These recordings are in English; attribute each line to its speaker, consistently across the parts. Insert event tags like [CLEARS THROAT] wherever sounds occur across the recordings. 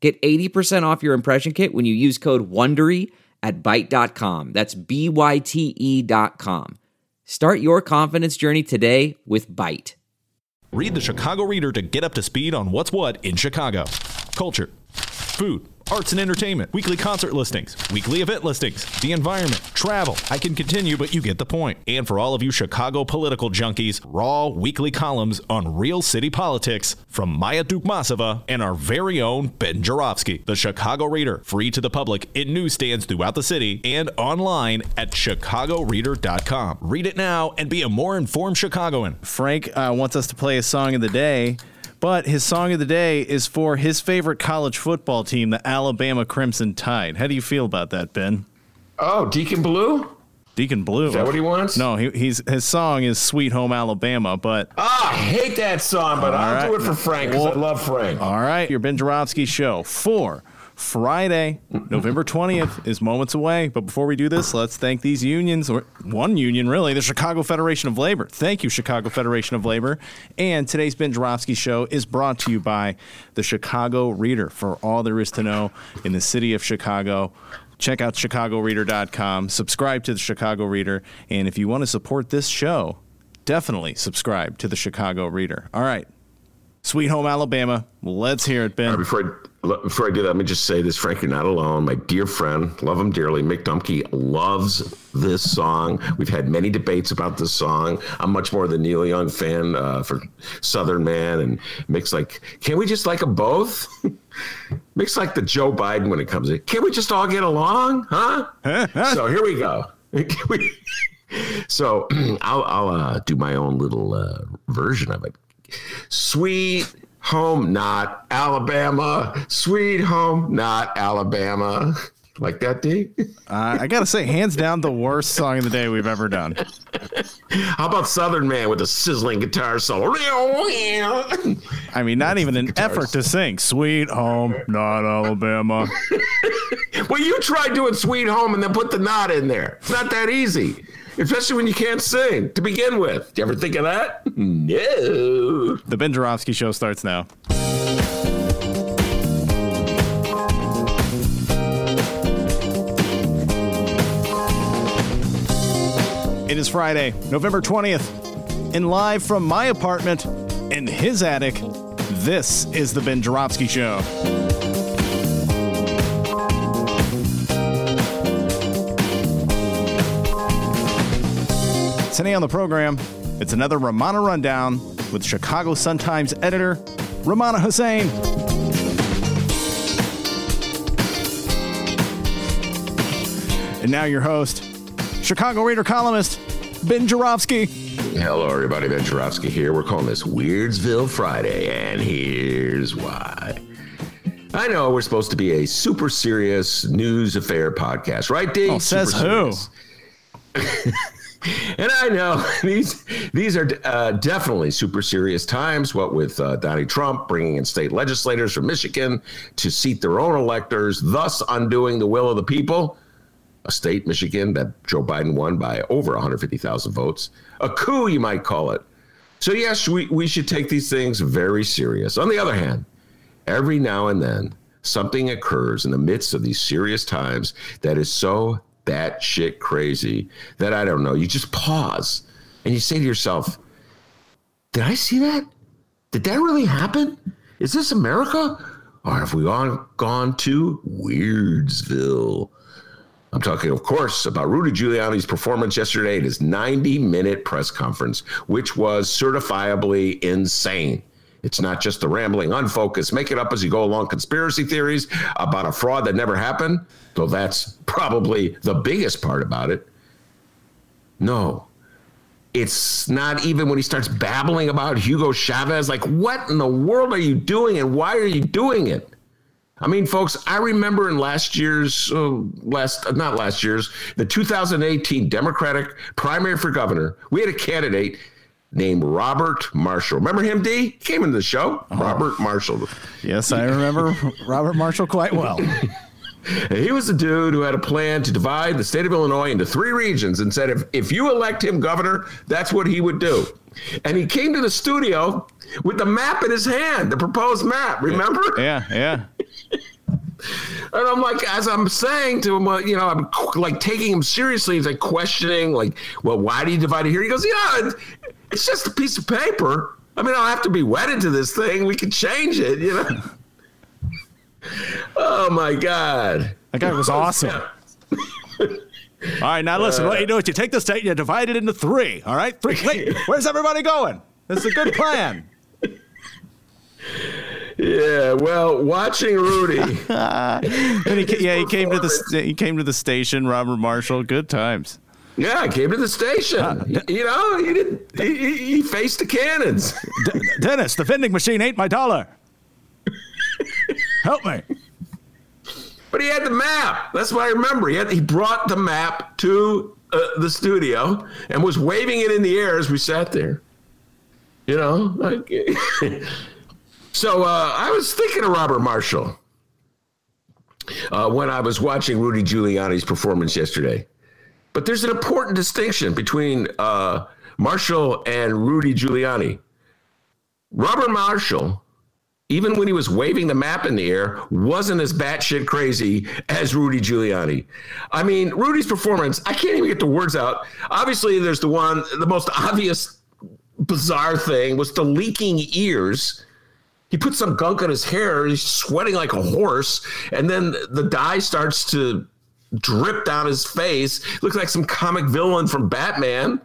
Speaker 1: Get 80% off your impression kit when you use code WONDERY at Byte.com. That's B-Y-T-E dot com. Start your confidence journey today with Byte.
Speaker 2: Read the Chicago Reader to get up to speed on what's what in Chicago. Culture, food, arts and entertainment, weekly concert listings, weekly event listings, the environment, travel. I can continue, but you get the point. And for all of you Chicago political junkies, raw weekly columns on real city politics from Maya Dukmasova and our very own Ben Joravsky. The Chicago Reader, free to the public in newsstands throughout the city and online at chicagoreader.com. Read it now and be a more informed Chicagoan.
Speaker 3: Frank uh, wants us to play a song of the day. But his song of the day is for his favorite college football team, the Alabama Crimson Tide. How do you feel about that, Ben?
Speaker 4: Oh, Deacon Blue?
Speaker 3: Deacon Blue.
Speaker 4: Is that what he wants?
Speaker 3: No, he, he's his song is "Sweet Home Alabama," but
Speaker 4: ah, I hate that song, but
Speaker 3: All
Speaker 4: I'll
Speaker 3: right.
Speaker 4: do it for Frank because I love Frank.
Speaker 3: all right, your Ben Joravsky show for Friday, November twentieth is moments away. But before we do this, let's thank these unions, or one union really, the Chicago Federation of Labor. Thank you, Chicago Federation of Labor. And today's Ben Joravsky show is brought to you by the Chicago Reader for all there is to know in the city of Chicago. Check out chicagoreader.com, subscribe to the Chicago Reader, and if you want to support this show, definitely subscribe to the Chicago Reader. All right. Sweet Home Alabama. Let's hear it, Ben.
Speaker 4: Before I, before I do that, let me just say this, Frank, you're not alone. My dear friend, love him dearly, Mick Dumke loves this song. We've had many debates about this song. I'm much more the Neil Young fan uh, for Southern Man, and Mick's like, can't we just like them both? [LAUGHS] Mick's like the Joe Biden when it comes to, can't we just all get along, huh? [LAUGHS] so here we go. [LAUGHS] So [CLEARS THROAT] I'll, I'll uh, do my own little uh, version of it. Sweet home, not Alabama. Sweet home, not Alabama. Like that, D?
Speaker 3: Uh, I got to say, hands down, the worst song of the day we've ever done.
Speaker 4: How about Southern Man with a sizzling guitar solo?
Speaker 3: I mean, not even an effort to sing Sweet Home, not Alabama. [LAUGHS]
Speaker 4: well, you try doing Sweet Home and then put the not in there. It's not that easy, especially when you can't sing to begin with. Do you ever think of that? No.
Speaker 3: The Ben Joravsky show starts now. It is Friday, November 20th, and live from my apartment in his attic, this is the Ben Joravsky Show. Today on the program, it's another Ramana Rundown with Chicago Sun-Times editor Rummana Hussain. And now your host, Chicago Reader columnist Ben Joravsky.
Speaker 4: Hello, everybody. Ben Joravsky here. We're calling this Weirdsville Friday, and here's why. I know we're supposed to be a super serious news affair podcast, right, Dave?
Speaker 3: Oh, says
Speaker 4: Super
Speaker 3: who? [LAUGHS] [LAUGHS]
Speaker 4: And I know [LAUGHS] these these are uh, definitely super serious times. What with uh, Donnie Trump bringing in state legislators from Michigan to seat their own electors, thus undoing the will of the people. A state, Michigan, that Joe Biden won by over 150,000 votes. A coup, you might call it. So yes, we, we should take these things very serious. On the other hand, every now and then something occurs in the midst of these serious times that is so batshit crazy that I don't know. You just pause and you say to yourself, Did I see that? Did that really happen? Is this America? Or have we all gone to Weirdsville? I'm talking, of course, about Rudy Giuliani's performance yesterday at his 90 minute press conference, which was certifiably insane. It's not just the rambling, unfocused, make it up as you go along conspiracy theories about a fraud that never happened, though that's probably the biggest part about it. No, it's not even when he starts babbling about Hugo Chavez. Like, what in the world are you doing and why are you doing it? I mean, folks, I remember in last year's, uh, last, not last year's, the 2018 Democratic primary for governor, we had a candidate named Robert Marshall. Remember him, D? He came into the show. Oh. Robert Marshall.
Speaker 3: Yes, I remember [LAUGHS] Robert Marshall quite well.
Speaker 4: he was a dude who had a plan to divide the state of Illinois into three regions and said if, if you elect him governor, that's what he would do. And he came to the studio with the map in his hand, the proposed map. Remember?
Speaker 3: Yeah, yeah. [LAUGHS]
Speaker 4: And I'm like, as I'm saying to him, you know, I'm like taking him seriously. He's like questioning, like, well, why do you divide it here? He goes, yeah, it's just a piece of paper. I mean, I don't have to be wedded to this thing. We can change it, you know? oh, my God.
Speaker 3: That guy was awesome. [LAUGHS] all right, now listen, uh, what you do is you take the state and you divide it into three. All right? Three. Wait, [LAUGHS] where's everybody going? This is a good plan.
Speaker 4: Yeah, well, watching Rudy. [LAUGHS]
Speaker 3: and he, yeah, he came to the he came to the station. Robert Marshall, good times.
Speaker 4: Yeah, I came to the station. Uh, you know, he did. He, he faced the cannons.
Speaker 3: Dennis, the vending machine ain't my dollar. Help me.
Speaker 4: But he had the map. That's what I remember. He had, he brought the map to uh, the studio and was waving it in the air as we sat there. You know, like, [LAUGHS] so uh, I was thinking of Robert Marshall uh, when I was watching Rudy Giuliani's performance yesterday. But there's an important distinction between uh, Marshall and Rudy Giuliani. Robert Marshall, even when he was waving the map in the air, wasn't as batshit crazy as Rudy Giuliani. I mean, Rudy's performance, I can't even get the words out. Obviously, there's the one, the most obvious bizarre thing was the leaking ears. He put some gunk on his hair. He's sweating like a horse. And then the dye starts to drip down his face. Looks like some comic villain from Batman.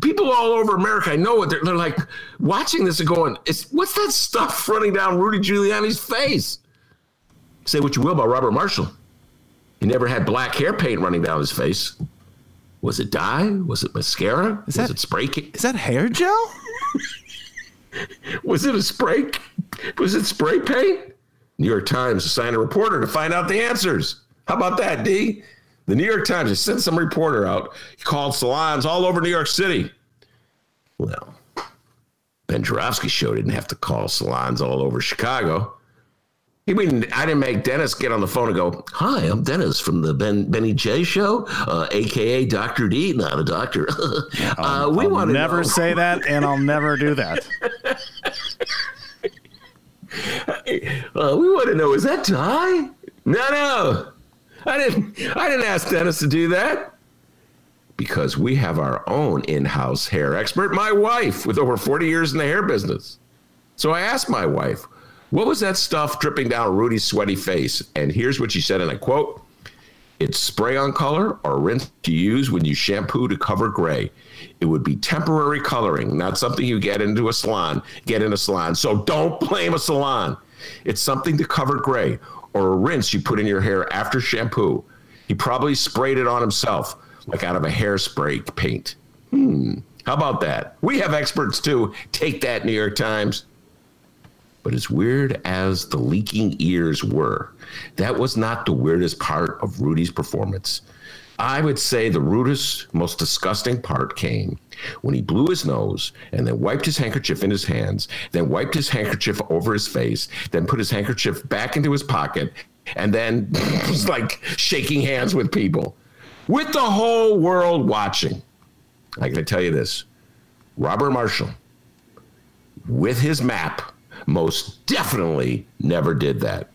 Speaker 4: People all over America, I know it. They're, they're like watching this and going, "What's that stuff running down Rudy Giuliani's face?" Say what you will about Robert Marshall. He never had black hair paint running down his face. Was it dye? Was it mascara? Is was that, it spray?
Speaker 3: Is that hair gel? [LAUGHS]
Speaker 4: was it a spray? Was it spray paint? New York Times assigned a reporter to find out the answers. How about that, D? The New York Times just sent some reporter out. He called salons all over New York City. Well, Ben show didn't have to call salons all over Chicago. I mean, I didn't make Dennis get on the phone and go, "Hi, I'm Dennis from the Ben Benny J Show, uh, aka Doctor D, not a doctor." [LAUGHS]
Speaker 3: uh, we want to never know. say that, and I'll never do that. [LAUGHS] [LAUGHS]
Speaker 4: uh, we want to know: is that Ty? No, no. I didn't I didn't ask Dennis to do that. Because we have our own in-house hair expert, my wife, with over 40 years in the hair business. So I asked my wife, what was that stuff dripping down Rudy's sweaty face? And here's what she said, and I quote, it's spray on color or rinse to use when you shampoo to cover gray. It would be temporary coloring, not something you get into a salon, get in a salon. So don't blame a salon. It's something to cover gray or a rinse you put in your hair after shampoo. He probably sprayed it on himself, like out of a hairspray paint. Hmm. How about that? We have experts too. Take that, New York Times. But as weird as the leaking ears were, that was not the weirdest part of Rudy's performance. I would say the rudest, most disgusting part came when he blew his nose and then wiped his handkerchief in his hands, then wiped his handkerchief over his face, then put his handkerchief back into his pocket, and then [LAUGHS] was like shaking hands with people with the whole world watching. I can tell you this Robert Marshall, with his map, most definitely never did that.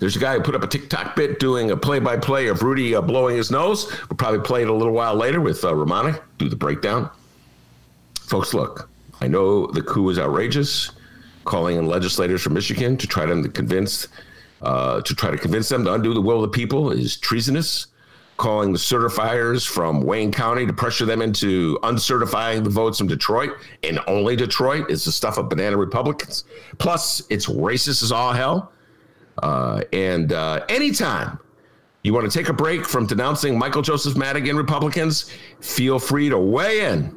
Speaker 4: There's a guy who put up a TikTok bit doing a play-by-play of Rudy uh, blowing his nose. We'll probably play it a little while later with uh, do the breakdown. Folks, look, I know the coup is outrageous, calling in legislators from Michigan to try to convince uh, to try to convince them to undo the will of the people is treasonous. Calling the certifiers from Wayne County to pressure them into uncertifying the votes from Detroit and only Detroit is the stuff of banana Republicans. Plus, it's racist as all hell. Uh, and uh, anytime you want to take a break from denouncing Michael Joseph Madigan Republicans, feel free to weigh in.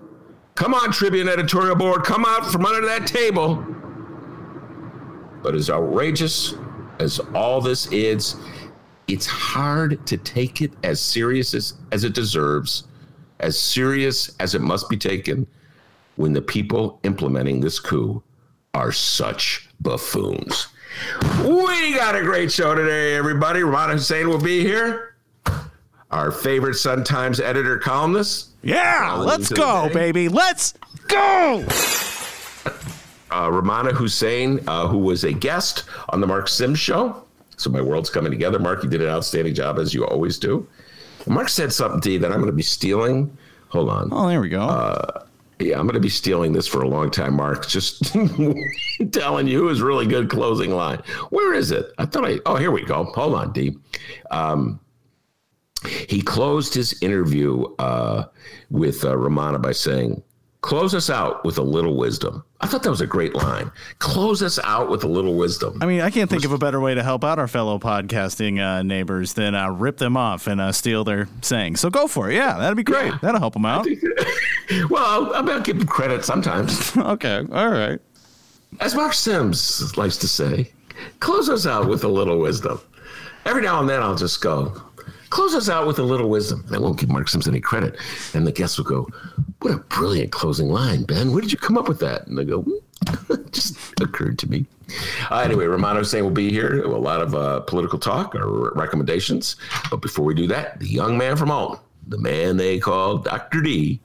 Speaker 4: Come on, Tribune editorial board, come out from under that table. But as outrageous as all this is, it's hard to take it as serious as, as it deserves, as serious as it must be taken when the people implementing this coup are such buffoons. We got a great show today, everybody. Rummana Hussain will be here. Our favorite Sun Times editor columnist.
Speaker 3: Yeah, let's go, baby. Let's go.
Speaker 4: uh, Rummana Hussain, uh, who was a guest on the Mark Sims show. So my world's coming together. Mark, you did an outstanding job as you always do. Mark said something, D, that I'm going to be stealing. Hold on.
Speaker 3: Oh, there we go.
Speaker 4: Yeah, I'm going to be stealing this for a long time, Mark. Just [LAUGHS] telling you is really good closing line. Where is it? I thought I. Oh, here we go. Hold on, D. Um, he closed his interview uh, with uh, Rummana by saying, "Close us out with a little wisdom." I thought that was a great line. Close us out with a little wisdom.
Speaker 3: I mean, I can't think of a better way to help out our fellow podcasting uh, neighbors than uh, rip them off and uh, steal their saying. So go for it. Yeah, that'd be great.
Speaker 4: Yeah.
Speaker 3: That'll help them out. [LAUGHS]
Speaker 4: well, going to give him credit sometimes. [LAUGHS]
Speaker 3: okay. All right.
Speaker 4: As Mark Sims likes to say, close us out with a little wisdom. Every now and then I'll just go, close us out with a little wisdom. And I won't give Mark Sims any credit. And the guests will go, what a brilliant closing line, Ben. Where did you come up with that? And I go, "Hmm, [LAUGHS] just occurred to me. Uh, anyway, Rummana Hussain will be here. A lot of uh, political talk or recommendations. But before we do that, the young man from Alton, the man they call Dr. D,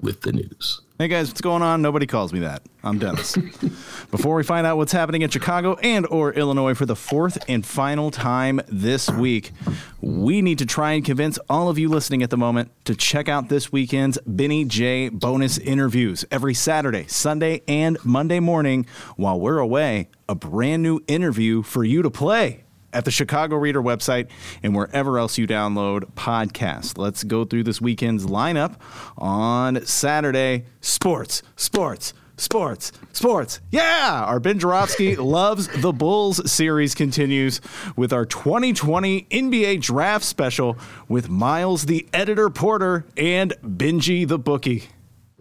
Speaker 4: with the news.
Speaker 3: Hey guys, what's going on? Nobody calls me that. I'm Dennis. [LAUGHS] Before we find out what's happening in Chicago and or Illinois for the fourth and final time this week, we need to try and convince all of you listening at the moment to check out this weekend's Benny J bonus interviews every Saturday, Sunday, and Monday morning while we're away. A brand new interview for you to play at the Chicago Reader website and wherever else you download podcasts. Let's go through this weekend's lineup on Saturday. Sports, sports, sports, sports. Yeah! Our Ben Joravsky [LAUGHS] Loves the Bulls series continues with our 2020 NBA Draft Special with Miles the Editor Porter and Benji the Bookie.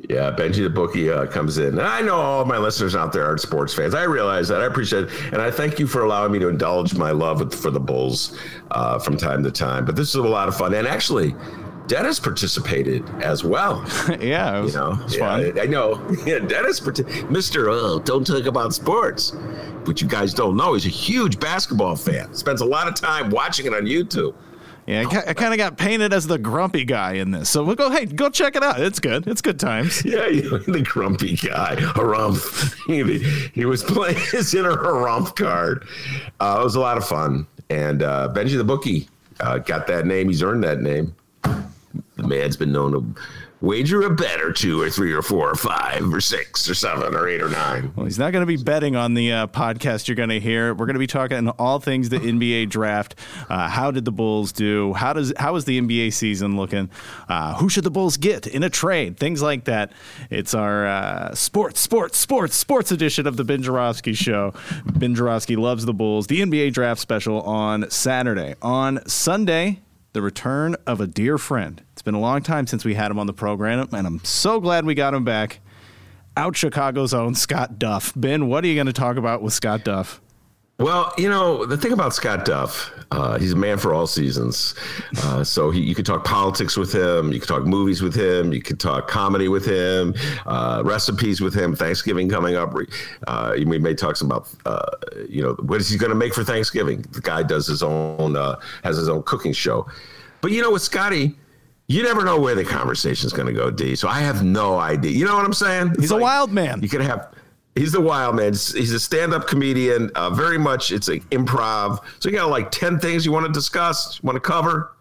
Speaker 4: Yeah, Benji the bookie uh, comes in. And I know all my listeners out there aren't sports fans. I realize that. I appreciate it. And I thank you for allowing me to indulge my love for the Bulls uh, from time to time. But this is a lot of fun. And actually, Dennis participated as well. [LAUGHS]
Speaker 3: yeah, it was,
Speaker 4: You know,
Speaker 3: it
Speaker 4: Yeah. I, I know. [LAUGHS] Yeah, Dennis, Mr. Oh, don't talk about sports. But you guys don't know, he's a huge basketball fan. Spends a lot of time watching it on YouTube.
Speaker 3: Yeah, I, I kind of got painted as the grumpy guy in this. So we'll go, hey, go check it out. It's good. It's good times. [LAUGHS]
Speaker 4: Yeah, [LAUGHS] the grumpy guy, Harumph. [LAUGHS] he, he was playing his inner Harumph card. Uh, it was a lot of fun. And uh, Benji the bookie uh, got that name. He's earned that name. The man's been known to wager a bet or two or three or four or five or six or seven or eight or nine.
Speaker 3: Well, he's not going to be betting on the uh, podcast you're going to hear. We're going to be talking all things the NBA draft. Uh, how did the Bulls do? How does how is the NBA season looking? Uh, who should the Bulls get in a trade? Things like that. It's our uh, sports, sports, sports, sports edition of the Ben Joravsky Show. Ben Joravsky loves the Bulls. The NBA draft special on Saturday. On Sunday, the return of a dear friend. It's been a long time since we had him on the program, and I'm so glad we got him back out Chicago's own Scott Duff. Ben, what are you going to talk about with Scott Duff?
Speaker 4: Well, you know, the thing about Scott Duff, uh, he's a man for all seasons. Uh, so he, you could talk politics with him, you could talk movies with him, you could talk comedy with him, uh, recipes with him, Thanksgiving coming up. Uh, we may talk about, uh, you know, what is he going to make for Thanksgiving? The guy does his own, uh, has his own cooking show. But, you know, with Scotty, you never know where the conversation is going to go, D. So I have no idea. You know what I'm saying? It's
Speaker 3: He's a wild man.
Speaker 4: You could have. He's the wild man. He's a stand-up comedian. Uh, very much, it's an improv. So you got like ten things you want to discuss, want to cover,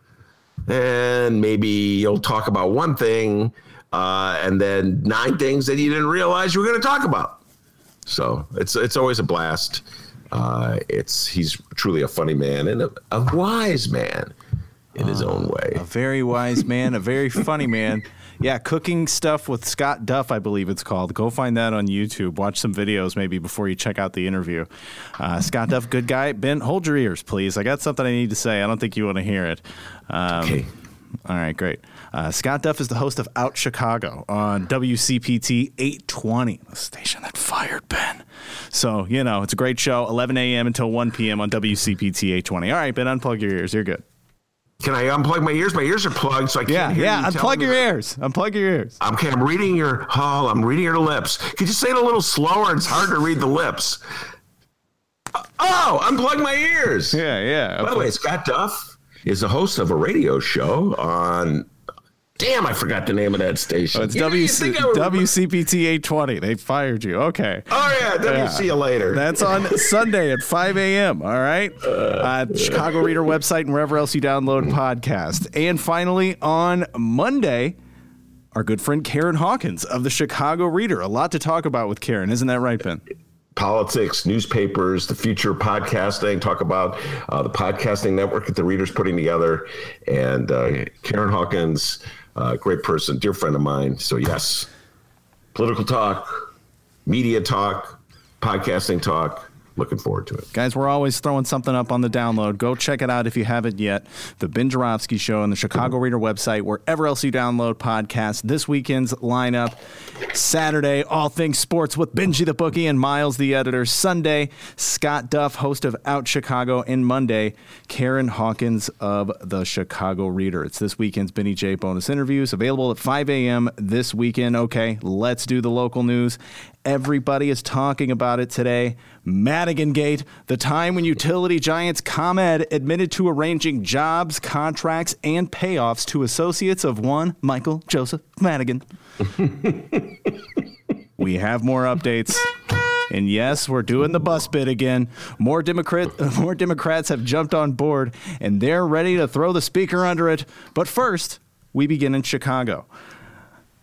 Speaker 4: and maybe you'll talk about one thing, uh, and then nine things that you didn't realize you were going to talk about. So it's it's always a blast. Uh, it's he's truly a funny man and a, a wise man in his own way.
Speaker 3: A very wise man, a very funny man. Yeah, cooking stuff with Scott Duff, I believe it's called. Go find that on YouTube. Watch some videos maybe before you check out the interview. Uh, Scott Duff, good guy. Ben, hold your ears, please. I got something I need to say. I don't think you want to hear it. Um,
Speaker 4: Okay.
Speaker 3: All right, great. Uh, Scott Duff is the host of Out Chicago on WCPT 820, the station that fired Ben. So, you know, it's a great show, 11 a.m. until 1 p.m. on WCPT 820. All right, Ben, unplug your ears. You're good.
Speaker 4: Can I unplug my ears? My ears are plugged, so I can't
Speaker 3: Yeah,
Speaker 4: hear
Speaker 3: yeah.
Speaker 4: you telling
Speaker 3: Unplug your
Speaker 4: that-
Speaker 3: ears. Unplug your ears.
Speaker 4: Okay, I'm reading your oh, I'm reading your lips. Could you say it a little slower? It's hard to read the lips. Uh, oh, unplug my ears.
Speaker 3: Yeah, yeah.
Speaker 4: By the way, Scott Duff is the host of a radio show on. Damn, I forgot the name of that station.
Speaker 3: Oh, it's
Speaker 4: You know, you
Speaker 3: WC,
Speaker 4: think I would remember-
Speaker 3: WCPT 820. They fired you. Okay.
Speaker 4: Oh yeah, W
Speaker 3: Yeah.
Speaker 4: see you later.
Speaker 3: That's on [LAUGHS] Sunday at 5 a.m. All right. Uh, Chicago Reader website and wherever else you download podcast. And finally, on Monday, our good friend Karen Hawkins of the Chicago Reader. A lot to talk about with Karen. Isn't that right, Ben?
Speaker 4: politics, newspapers, the future of podcasting, talk about uh, the podcasting network that the reader's putting together. And uh, Karen Hawkins, uh, great person, dear friend of mine. So, yes, political talk, media talk, podcasting talk. Looking forward to it.
Speaker 3: Guys, we're always throwing something up on the download. Go check it out if you haven't yet. The Ben Joravsky Show on the Chicago Reader website, wherever else you download podcasts. This weekend's lineup Saturday, all things sports with Benji the Bookie and Miles the Editor. Sunday, Scott Duff, host of Out Chicago. And Monday, Karen Hawkins of the Chicago Reader. It's this weekend's Benny J bonus interviews available at 5 a.m. this weekend. Okay, let's do the local news. Everybody is talking about it today. Madigan Gate, the time when utility giants ComEd admitted to arranging jobs, contracts, and payoffs to associates of one Michael Joseph Madigan. [LAUGHS] we have more updates. And yes, we're doing the bus bid again. More Democrat, [LAUGHS] more Democrats have jumped on board, and they're ready to throw the speaker under it. But first, we begin in Chicago.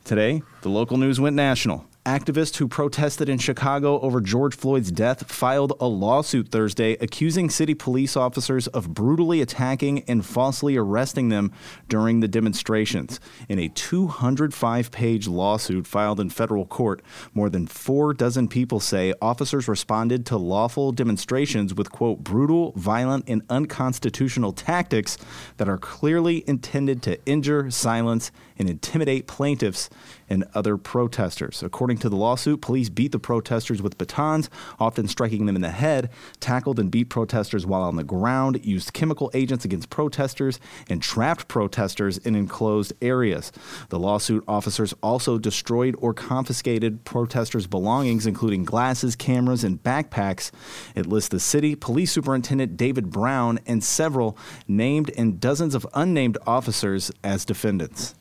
Speaker 3: Today, the local news went national. Activists who protested in Chicago over George Floyd's death filed a lawsuit Thursday accusing city police officers of brutally attacking and falsely arresting them during the demonstrations. In a 205 page lawsuit filed in federal court, more than four dozen people say officers responded to lawful demonstrations with, quote, brutal, violent, and unconstitutional tactics that are clearly intended to injure, silence, and intimidate plaintiffs and other protesters. According to the lawsuit, police beat the protesters with batons, often striking them in the head, tackled and beat protesters while on the ground, used chemical agents against protesters, and trapped protesters in enclosed areas. The lawsuit officers also destroyed or confiscated protesters' belongings, including glasses, cameras, and backpacks. It lists the city, police superintendent David Brown, and several named and dozens of unnamed officers as defendants.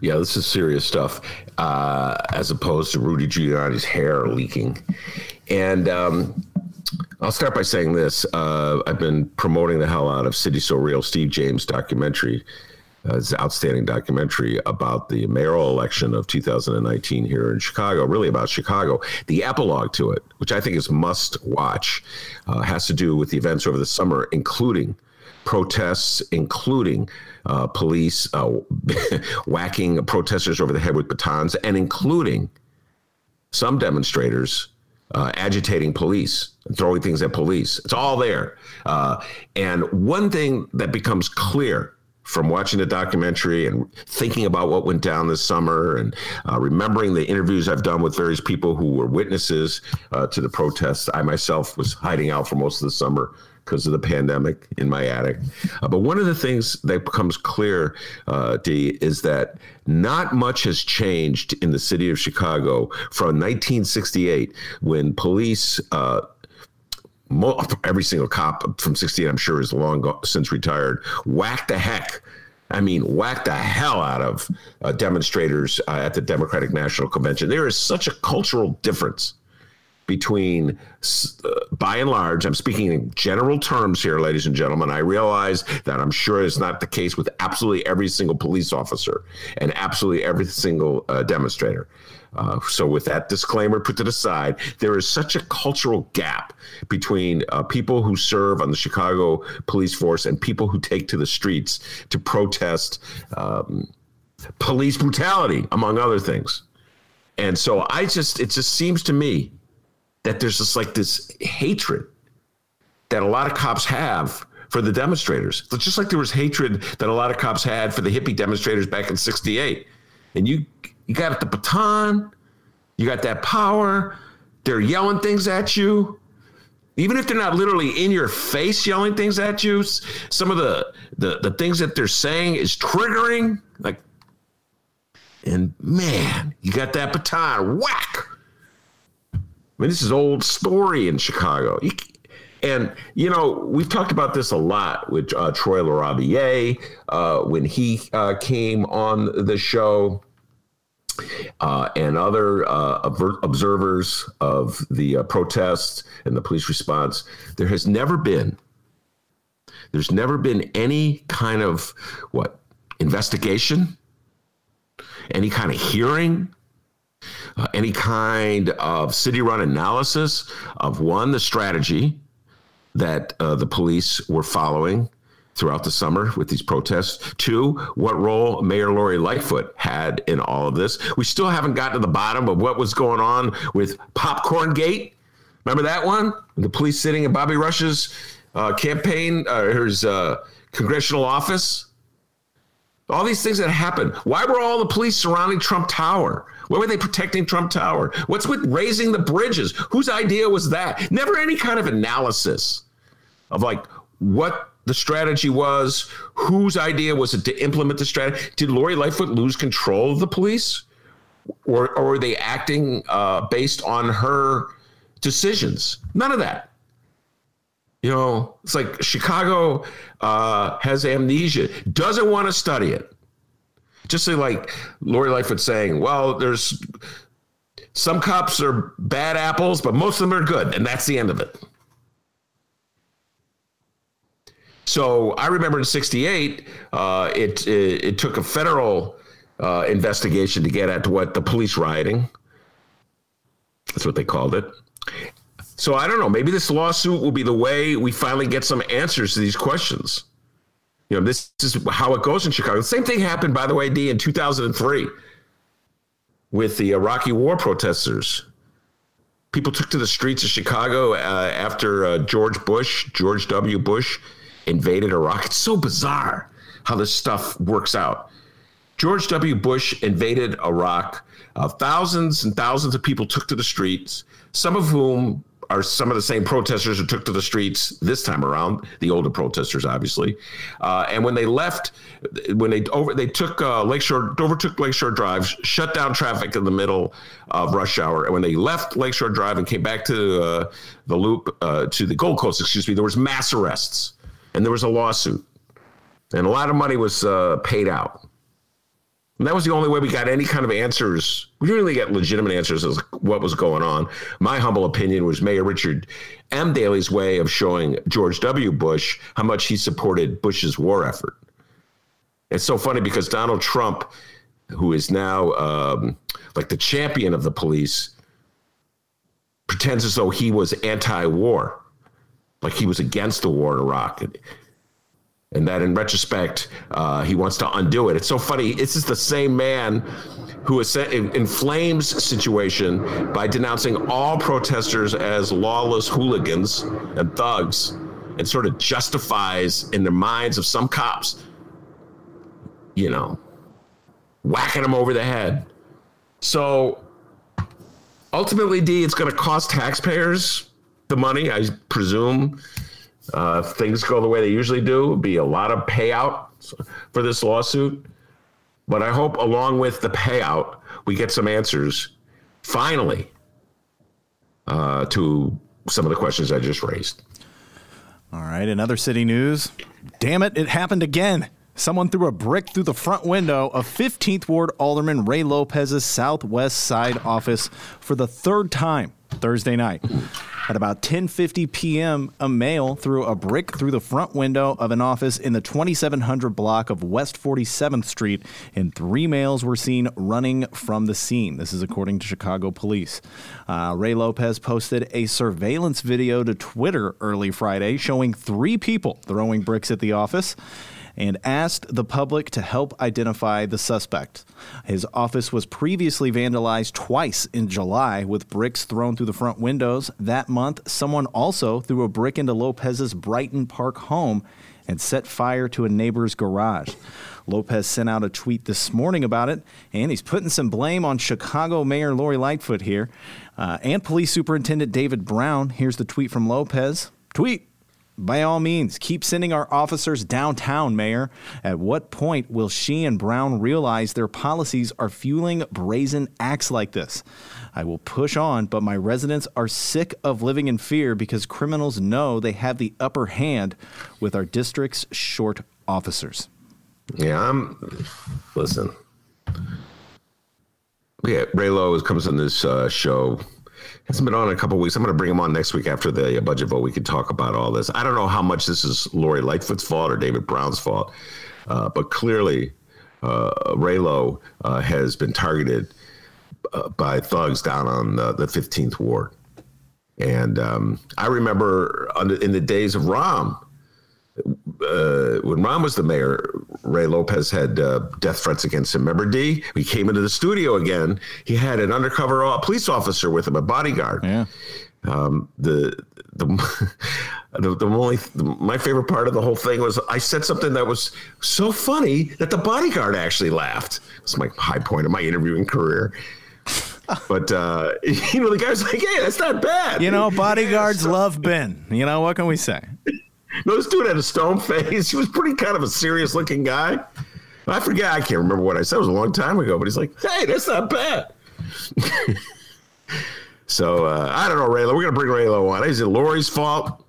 Speaker 4: Yeah, this is serious stuff, uh, as opposed to Rudy Giuliani's hair leaking. And um, I'll start by saying this: uh, I've been promoting the hell out of City So Real, Steve James documentary. Uh, it's an outstanding documentary about the mayoral election of 2019 here in Chicago, really about Chicago. The epilogue to it, which I think is must watch, uh, has to do with the events over the summer, including protests, including uh, police uh, [LAUGHS] whacking protesters over the head with batons, and including some demonstrators uh, agitating police throwing things at police. It's all there. Uh, and one thing that becomes clear from watching the documentary and thinking about what went down this summer and uh, remembering the interviews I've done with various people who were witnesses uh, to the protests. I myself was hiding out for most of the summer because of the pandemic in my attic. Uh, but one of the things that becomes clear, uh, D, is that not much has changed in the city of Chicago from 1968 when police. Uh, every single cop from 68, I'm sure, is long since retired, whacked the heck. I mean, whacked the hell out of uh, demonstrators uh, at the Democratic National Convention. There is such a cultural difference between, uh, by and large, I'm speaking in general terms here, ladies and gentlemen. I realize that I'm sure it's not the case with absolutely every single police officer and absolutely every single uh, demonstrator. Uh, so, with that disclaimer put to the side, there is such a cultural gap between uh, people who serve on the Chicago police force and people who take to the streets to protest um, police brutality, among other things. And so, I just, it just seems to me that there's just like this hatred that a lot of cops have for the demonstrators. It's just like there was hatred that a lot of cops had for the hippie demonstrators back in 68. And you you got the baton, you got that power, they're yelling things at you. Even if they're not literally in your face yelling things at you, some of the, the, the things that they're saying is triggering. Like, and man, you got that baton, whack. I mean, this is old story in Chicago. You, and you know, we've talked about this a lot with uh, Troy LaRaviere uh, when he uh, came on the show. Uh, and other uh, observers of the uh, protests and the police response, there has never been, there's never been any kind of what investigation, any kind of hearing, uh, any kind of city-run analysis of one the strategy that uh, the police were following throughout the summer with these protests. Two, what role Mayor Lori Lightfoot had in all of this. We still haven't gotten to the bottom of what was going on with Popcorn Gate. Remember that one? The police sitting in Bobby Rush's uh, campaign, uh, his uh, congressional office. All these things that happened. Why were all the police surrounding Trump Tower? Why were they protecting Trump Tower? What's with raising the bridges? Whose idea was that? Never any kind of analysis of like what the strategy was, whose idea was it to implement the strategy? Did Lori Lightfoot lose control of the police? Or, or were they acting uh, based on her decisions? None of that. You know, it's like Chicago uh, has amnesia, doesn't want to study it. Just say like Lori Lightfoot saying, well, there's some cops are bad apples, but most of them are good. And that's the end of it. So I remember in '68, uh, it, it, it took a federal uh, investigation to get at what the police rioting. That's what they called it. So I don't know. Maybe this lawsuit will be the way we finally get some answers to these questions. You know, this is how it goes in Chicago. The same thing happened, by the way, D, in 2003 with the Iraqi war protesters. People took to the streets of Chicago uh, after uh, George Bush, George W. Bush, invaded Iraq. It's so bizarre how this stuff works out. George W. Bush invaded Iraq. Uh, thousands and thousands of people took to the streets, some of whom are some of the same protesters who took to the streets this time around, the older protesters, obviously. Uh, and when they left, when they over they took uh, Lakeshore, overtook Lakeshore Drive, shut down traffic in the middle of rush hour. And when they left Lakeshore Drive and came back to uh, the loop uh, to the Gold Coast, excuse me, there was mass arrests and there was a lawsuit, and a lot of money was uh, paid out. And that was the only way we got any kind of answers. We didn't really get legitimate answers as what was going on. My humble opinion was Mayor Richard M. Daley's way of showing George W. Bush how much he supported Bush's war effort. It's so funny because Donald Trump, who is now um, like the champion of the police, pretends as though he was anti-war like he was against the war in Iraq. And, that in retrospect, uh, he wants to undo it. It's so funny. This is the same man who inflames situation by denouncing all protesters as lawless hooligans and thugs and sort of justifies in the minds of some cops, you know, whacking them over the head. So ultimately, D, it's going to cost taxpayers the money, I presume. Uh, if things go the way they usually do, be a lot of payout for this lawsuit. But I hope, along with the payout, we get some answers finally uh, to some of the questions I just raised.
Speaker 3: All right, another city news. Damn it, it happened again. Someone threw a brick through the front window of 15th Ward Alderman Ray Lopez's Southwest Side office for the third time Thursday night. At about 10:50 p.m., a male threw a brick through the front window of an office in the 2700 block of West 47th Street, and three males were seen running from the scene. This is according to Chicago police. Uh, Ray Lopez posted a surveillance video to Twitter early Friday showing three people throwing bricks at the office and asked the public to help identify the suspect. His office was previously vandalized twice in July with bricks thrown through the front windows. That month, someone also threw a brick into Lopez's Brighton Park home and set fire to a neighbor's garage. Lopez sent out a tweet this morning about it, and he's putting some blame on Chicago Mayor Lori Lightfoot here uh, and Police Superintendent David Brown. Here's the tweet from Lopez. Tweet. By all means, keep sending our officers downtown, Mayor. At what point will she and Brown realize their policies are fueling brazen acts like this? I will push on, but my residents are sick of living in fear because criminals know they have the upper hand with our district's short officers.
Speaker 4: Yeah, I'm. Listen. Yeah, Ray Lowe comes on this uh, show. Hasn't been on in a couple weeks. I'm going to bring him on next week after the budget vote. We can talk about all this. I don't know how much this is Lori Lightfoot's fault or David Brown's fault, uh, but clearly, uh, Ray Lowe uh, has been targeted uh, by thugs down on the, the 15th ward. And um, I remember in the days of Rahm, uh, when Rahm was the mayor, Ray Lopez had uh, death threats against him. Remember, D? We came into the studio again. He had an undercover uh, police officer with him, a bodyguard.
Speaker 3: Yeah.
Speaker 4: Um, the the [LAUGHS] the, the only the, my favorite part of the whole thing was I said something that was so funny that the bodyguard actually laughed. It's my high point of my interviewing career. But uh, [LAUGHS] you know, the guy's like, "Hey, that's not bad."
Speaker 3: You know, bodyguards [LAUGHS] love Ben. You know what can we say? [LAUGHS]
Speaker 4: No, this dude had a stone face. He was pretty kind of a serious looking guy. I forget. I can't remember what I said. It was a long time ago. But he's like, "Hey, that's not bad." [LAUGHS] so uh, I don't know, Raylo. We're gonna bring Raylo on. Is it Lori's fault?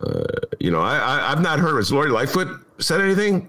Speaker 4: Uh, you know, I, I have not heard. Has Lori Lightfoot said anything?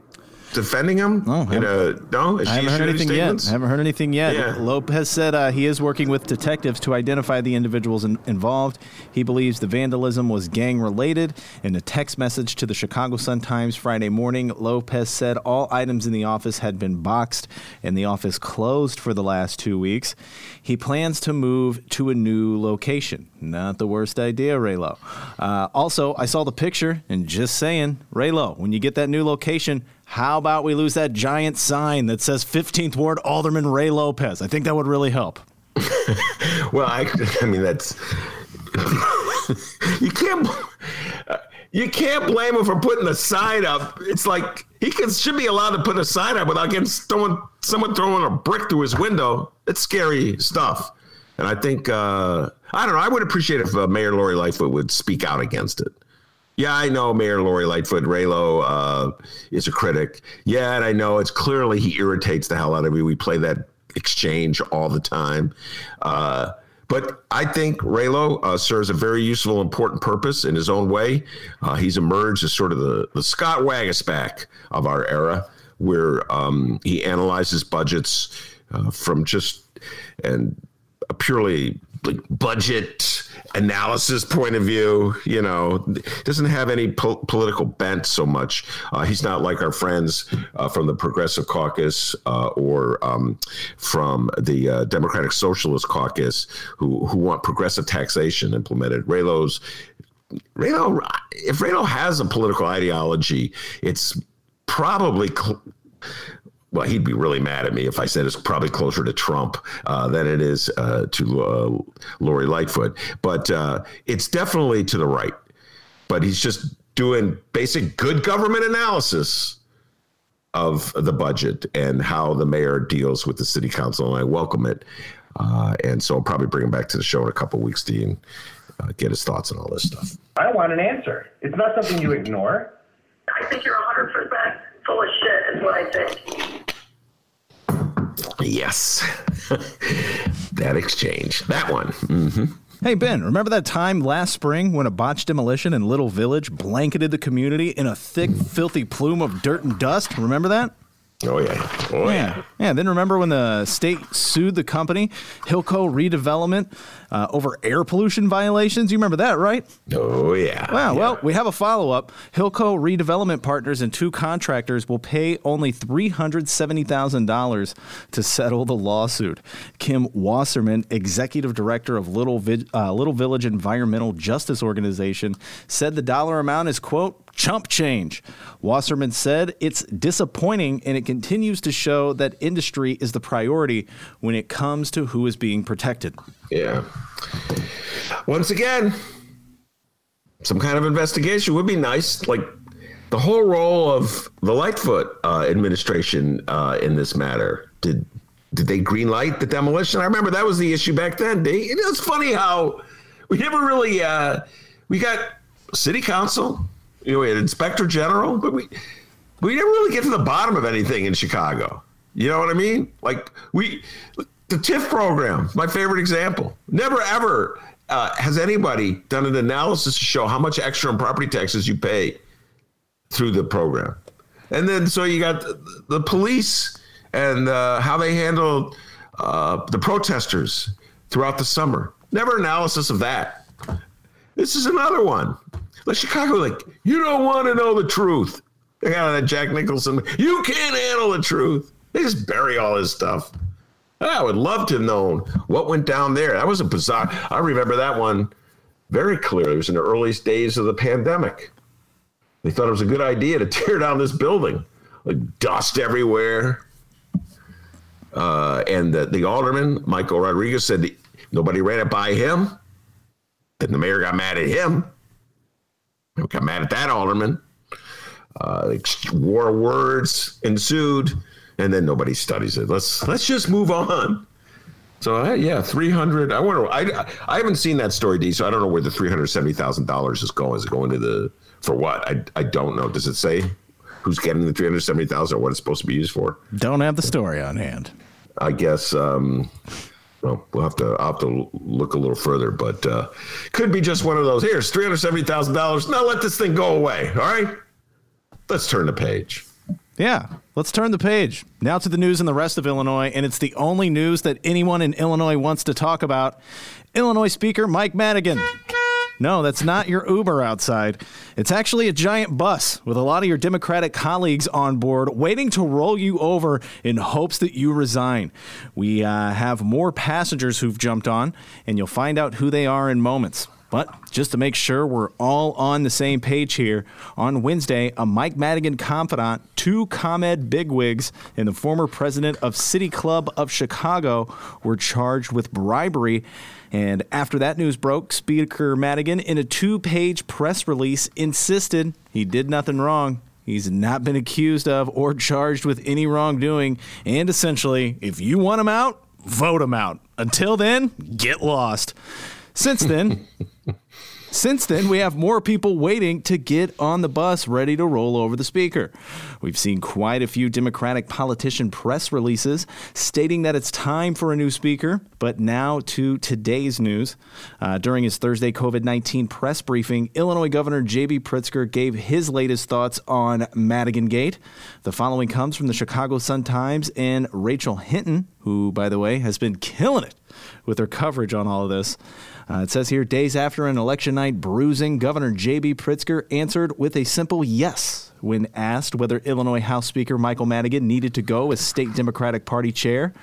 Speaker 4: Defending him?
Speaker 3: No,
Speaker 4: in a, no.
Speaker 3: I haven't heard anything
Speaker 4: statements?
Speaker 3: yet. I haven't heard anything yet.
Speaker 4: Yeah.
Speaker 3: Lopez said uh, he is working with detectives to identify the individuals in, involved. He believes the vandalism was gang related. In a text message to the Chicago Sun Times Friday morning, Lopez said all items in the office had been boxed and the office closed for the last two weeks. He plans to move to a new location. Not the worst idea, Raylo. Uh, also, I saw the picture and just saying, Raylo, when you get that new location, how about we lose that giant sign that says 15th Ward Alderman Ray Lopez? I think that would really help. [LAUGHS]
Speaker 4: well, I, I mean, that's [LAUGHS] you can't you can't blame him for putting the sign up. It's like he can, should be allowed to put a sign up without getting someone someone throwing a brick through his window. It's scary stuff, and I think uh, I don't know. I would appreciate if uh, Mayor Lori Lightfoot would speak out against it. Yeah, I know Mayor Lori Lightfoot Raylo uh, is a critic. Yeah, and I know it's clearly he irritates the hell out of me. We play that exchange all the time. Uh, but I think Raylo uh, serves a very useful, important purpose in his own way. Uh, he's emerged as sort of the, the Scott Waguespack of our era, where um, he analyzes budgets uh, from just and a purely like budget analysis point of view, you know, doesn't have any po- political bent so much. Uh, he's not like our friends uh, from the Progressive Caucus uh, or um, from the uh, Democratic Socialist Caucus who who want progressive taxation implemented. Raylo's Raylo, if Raylo has a political ideology, it's probably. Cl- well, he'd be really mad at me if I said it's probably closer to Trump uh, than it is uh, to uh, Lori Lightfoot. But uh, it's definitely to the right. But he's just doing basic good government analysis of the budget and how the mayor deals with the city council. And I welcome it. Uh, and so I'll probably bring him back to the show in a couple weeks, Dean, uh, get his thoughts on all this stuff.
Speaker 5: I want an answer. It's not something you [LAUGHS] ignore.
Speaker 6: I think you're 100% full of shit, is what I think.
Speaker 4: Yes. [LAUGHS] that exchange. That one. Mm-hmm.
Speaker 3: Hey, Ben, remember that time last spring when a botched demolition in Little Village blanketed the community in a thick, filthy plume of dirt and dust? Remember that?
Speaker 4: Oh yeah. Oh yeah.
Speaker 3: yeah. Yeah. Then remember when the state sued the company, Hilco Redevelopment, uh, over air pollution violations? You remember that, right?
Speaker 4: Oh yeah.
Speaker 3: Wow.
Speaker 4: Yeah.
Speaker 3: Well, we have a follow up. Hilco Redevelopment Partners and two contractors will pay only three hundred seventy thousand dollars to settle the lawsuit. Kim Wasserman, executive director of Little Vi- uh, Little Village Environmental Justice Organization, said the dollar amount is quote chump change. Wasserman said it's disappointing and it continues to show that industry is the priority when it comes to who is being protected.
Speaker 4: Yeah. Once again, some kind of investigation would be nice. Like, the whole role of the Lightfoot uh, administration uh, in this matter. Did did they green light the demolition? I remember that was the issue back then. It's funny how we never really uh, we got city council, you know, we had inspector general, but we we never really get to the bottom of anything in Chicago. You know what I mean? Like we the TIF program, my favorite example. Never ever uh, has anybody done an analysis to show how much extra on property taxes you pay through the program. And then so you got the, the police and uh, how they handled uh, the protesters throughout the summer. Never analysis of that. This is another one. Like Chicago, like you don't want to know the truth. They got that Jack Nicholson. You can't handle the truth. They just bury all his stuff. I would love to have known what went down there. That was a bizarre. I remember that one very clearly. It was in the earliest days of the pandemic. They thought it was a good idea to [LAUGHS] tear down this building, like dust everywhere. Uh, and the, the alderman, Michael Rodriguez, said nobody ran it by him. And the mayor got mad at him. Got mad at that alderman. Uh, war words ensued, and then nobody studies it. Let's let's just move on. So uh, yeah, three hundred. I wonder. I I haven't seen that story, D. So I don't know where the three hundred seventy thousand dollars is going. Is it going to the for what? I I don't know. Does it say who's getting the three hundred seventy thousand or what it's supposed to be used for?
Speaker 3: Don't have the story on hand.
Speaker 4: I guess. Um, well, we'll have to I'll have to look a little further, but uh, could be just one of those. Here's three hundred seventy thousand dollars. Now let this thing go away. All right, let's turn the page.
Speaker 3: Yeah, let's turn the page now to the news in the rest of Illinois, and it's the only news that anyone in Illinois wants to talk about. Illinois Speaker Mike Madigan no, that's not your Uber outside. It's actually a giant bus with a lot of your Democratic colleagues on board waiting to roll you over in hopes that you resign. We uh, have more passengers who've jumped on, and you'll find out who they are in moments. But just to make sure we're all on the same page here, on Wednesday, a Mike Madigan confidant, two ComEd bigwigs, and the former president of City Club of Chicago were charged with bribery and after that news broke, Speaker Madigan, in a two page press release, insisted he did nothing wrong. He's not been accused of or charged with any wrongdoing. And essentially, if you want him out, vote him out. Until then, get lost. Since then, [LAUGHS] since then, we have more people waiting to get on the bus ready to roll over the speaker. We've seen quite a few Democratic politician press releases stating that it's time for a new speaker. But now to today's news. Uh, during his Thursday COVID 19 press briefing, Illinois Governor J.B. Pritzker gave his latest thoughts on Madigan Gate. The following comes from the Chicago Sun Times and Rachel Hinton, who, by the way, has been killing it with her coverage on all of this. Uh, it says here days after an election night bruising, Governor J.B. Pritzker answered with a simple yes when asked whether Illinois House Speaker Michael Madigan needed to go as state Democratic Party chair.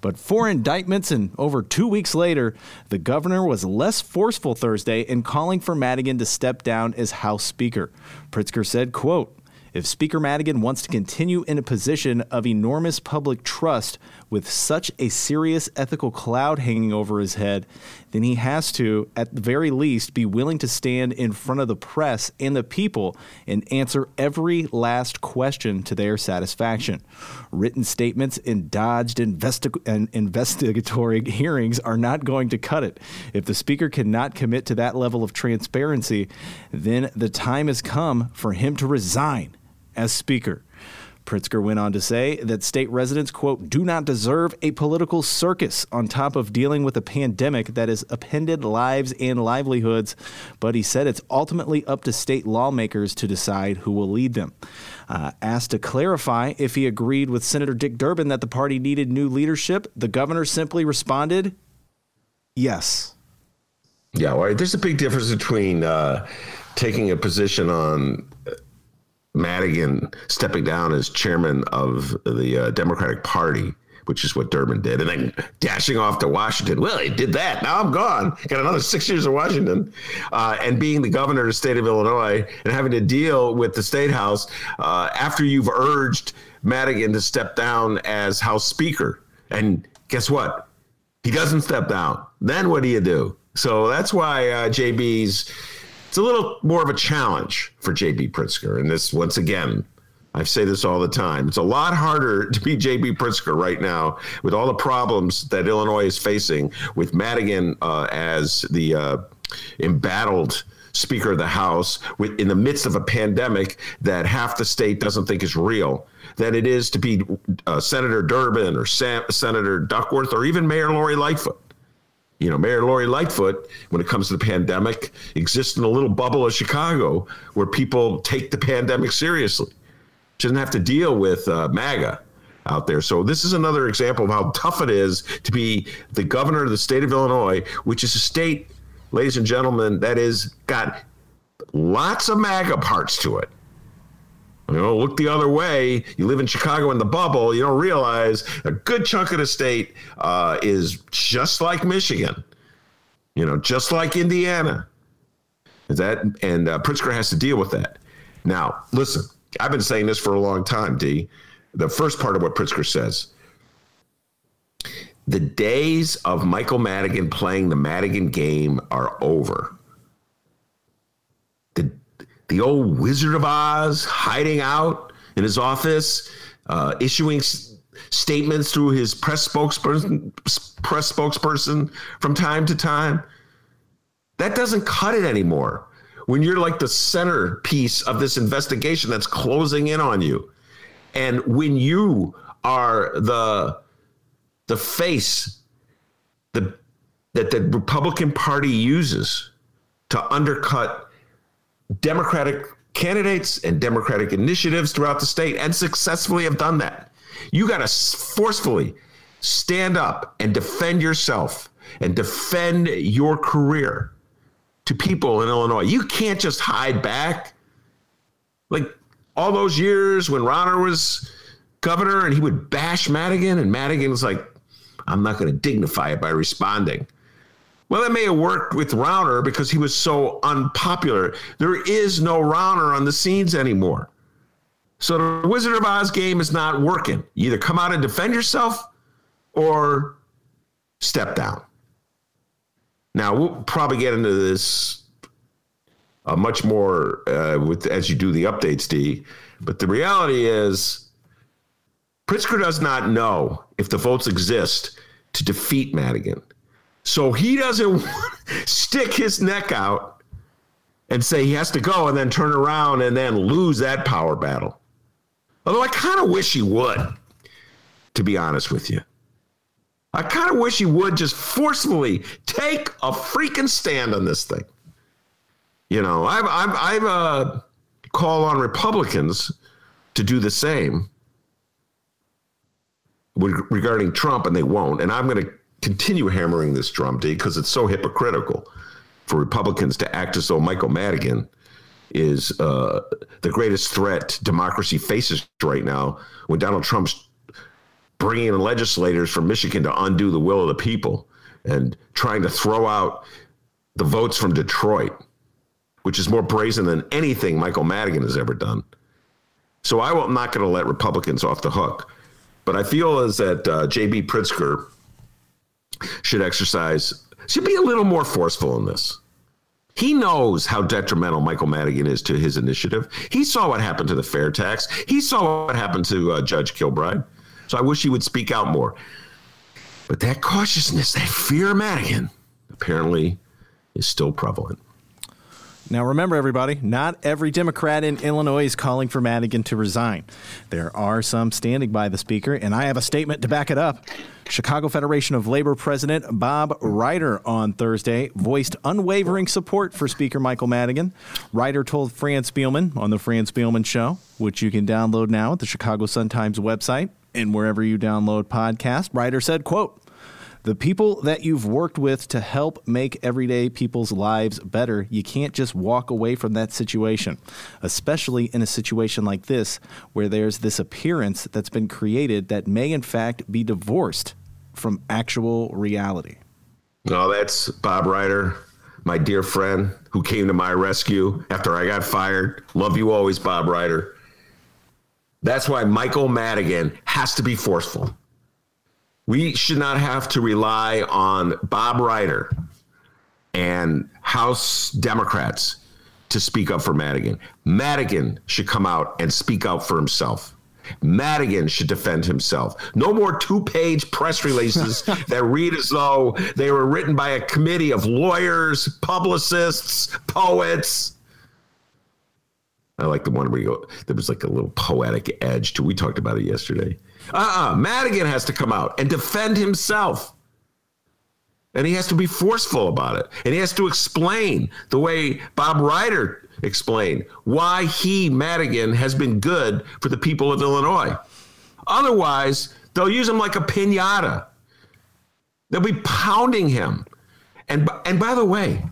Speaker 3: But four indictments and over two weeks later, the governor was less forceful Thursday in calling for Madigan to step down as House Speaker. Pritzker said, quote, if Speaker Madigan wants to continue in a position of enormous public trust with such a serious ethical cloud hanging over his head, then he has to, at the very least, be willing to stand in front of the press and the people and answer every last question to their satisfaction. Written statements and dodged investi- investigatory hearings are not going to cut it. If the Speaker cannot commit to that level of transparency, then the time has come for him to resign as Speaker. Pritzker went on to say that state residents, quote, do not deserve a political circus on top of dealing with a pandemic that has appended lives and livelihoods. But he said it's ultimately up to state lawmakers to decide who will lead them. Uh, asked to clarify if he agreed with Senator Dick Durbin that the party needed new leadership, the governor simply responded, yes.
Speaker 4: Yeah, well, there's a big difference between uh, taking a position on Madigan stepping down as chairman of the uh, Democratic Party, which is what Durbin did, and then dashing off to Washington. Well, he did that. Now I'm gone. Got another six years in Washington, uh, and being the governor of the state of Illinois and having to deal with the state house uh, after you've urged Madigan to step down as House Speaker. And guess what? He doesn't step down. Then what do you do? So that's why uh, JB's It's a little more of a challenge for JB Pritzker. And this, once again, I say this all the time. It's a lot harder to be JB Pritzker right now with all the problems that Illinois is facing with Madigan uh, as the uh, embattled Speaker of the House with, in the midst of a pandemic that half the state doesn't think is real than it is to be uh, Senator Durbin or Sam, Senator Duckworth or even Mayor Lori Lightfoot. You know, Mayor Lori Lightfoot, when it comes to the pandemic, exists in a little bubble of Chicago where people take the pandemic seriously. She doesn't have to deal with uh, MAGA out there. So this is another example of how tough it is to be the governor of the state of Illinois, which is a state, ladies and gentlemen, that is got lots of MAGA parts to it. You know, look the other way. You live in Chicago in the bubble. You don't realize a good chunk of the state uh, is just like Michigan. You know, just like Indiana. Is that and uh, Pritzker has to deal with that. Now, listen. I've been saying this for a long time, D. The first part of what Pritzker says. The days of Michael Madigan playing the Madigan game are over. The, old Wizard of Oz hiding out in his office, uh, issuing s- statements through his press spokesperson, press spokesperson from time to time. That doesn't cut it anymore when you're like the centerpiece of this investigation that's closing in on you. And when you are the the face the that the Republican Party uses to undercut Democratic candidates and Democratic initiatives throughout the state and successfully have done that. You got to forcefully stand up and defend yourself and defend your career to people in Illinois. You can't just hide back. Like all those years when Rauner was governor and he would bash Madigan, and Madigan was like, I'm not going to dignify it by responding. Well, that may have worked with Rauner because he was so unpopular. There is no Rauner on the scenes anymore. So the Wizard of Oz game is not working. You either come out and defend yourself or step down. Now we'll probably get into this uh, much more uh, with as you do the updates, D. But the reality is, Pritzker does not know if the votes exist to defeat Madigan, so he doesn't [LAUGHS] stick his neck out and say he has to go and then turn around and then lose that power battle. Although I kind of wish he would, to be honest with you. I kind of wish he would just forcefully take a freaking stand on this thing. You know, I've I've, I've uh, call on Republicans to do the same regarding Trump, and they won't. And I'm going to continue hammering this drum, D, because it's so hypocritical for Republicans to act as though Michael Madigan is uh, the greatest threat democracy faces right now when Donald Trump's bringing in legislators from Michigan to undo the will of the people and trying to throw out the votes from Detroit, which is more brazen than anything Michael Madigan has ever done. So I am not going to let Republicans off the hook. But I feel as that uh, J.B. Pritzker should exercise, should be a little more forceful in this. He knows how detrimental Michael Madigan is to his initiative. He saw what happened to the fair tax. He saw what happened to uh, Judge Kilbride. So I wish he would speak out more. But that cautiousness, that fear of Madigan, apparently is still prevalent.
Speaker 3: Now, remember, everybody, not every Democrat in Illinois is calling for Madigan to resign. There are some standing by the Speaker, and I have a statement to back it up. Chicago Federation of Labor President Bob Reiter on Thursday voiced unwavering support for Speaker Michael Madigan. Reiter told Fran Spielman on The Fran Spielman Show, which you can download now at the Chicago Sun-Times website and wherever you download podcasts. Reiter said, quote, the people that you've worked with to help make everyday people's lives better, you can't just walk away from that situation, especially in a situation like this where there's this appearance that's been created that may, in fact, be divorced from actual reality.
Speaker 4: No, that's Bob Reiter, my dear friend who came to my rescue after I got fired. Love you always, Bob Reiter. That's why Michael Madigan has to be forceful. We should not have to rely on Bob Reiter and House Democrats to speak up for Madigan. Madigan should come out and speak out for himself. Madigan should defend himself. No more two page press releases [LAUGHS] that read as though they were written by a committee of lawyers, publicists, poets. I like the one where you go, there was like a little poetic edge to We talked about it yesterday. Uh uh Madigan has to come out and defend himself. And he has to be forceful about it. And he has to explain the way Bob Reiter explained why he, Madigan, has been good for the people of Illinois. Otherwise, they'll use him like a pinata. They'll be pounding him. And, and by the way,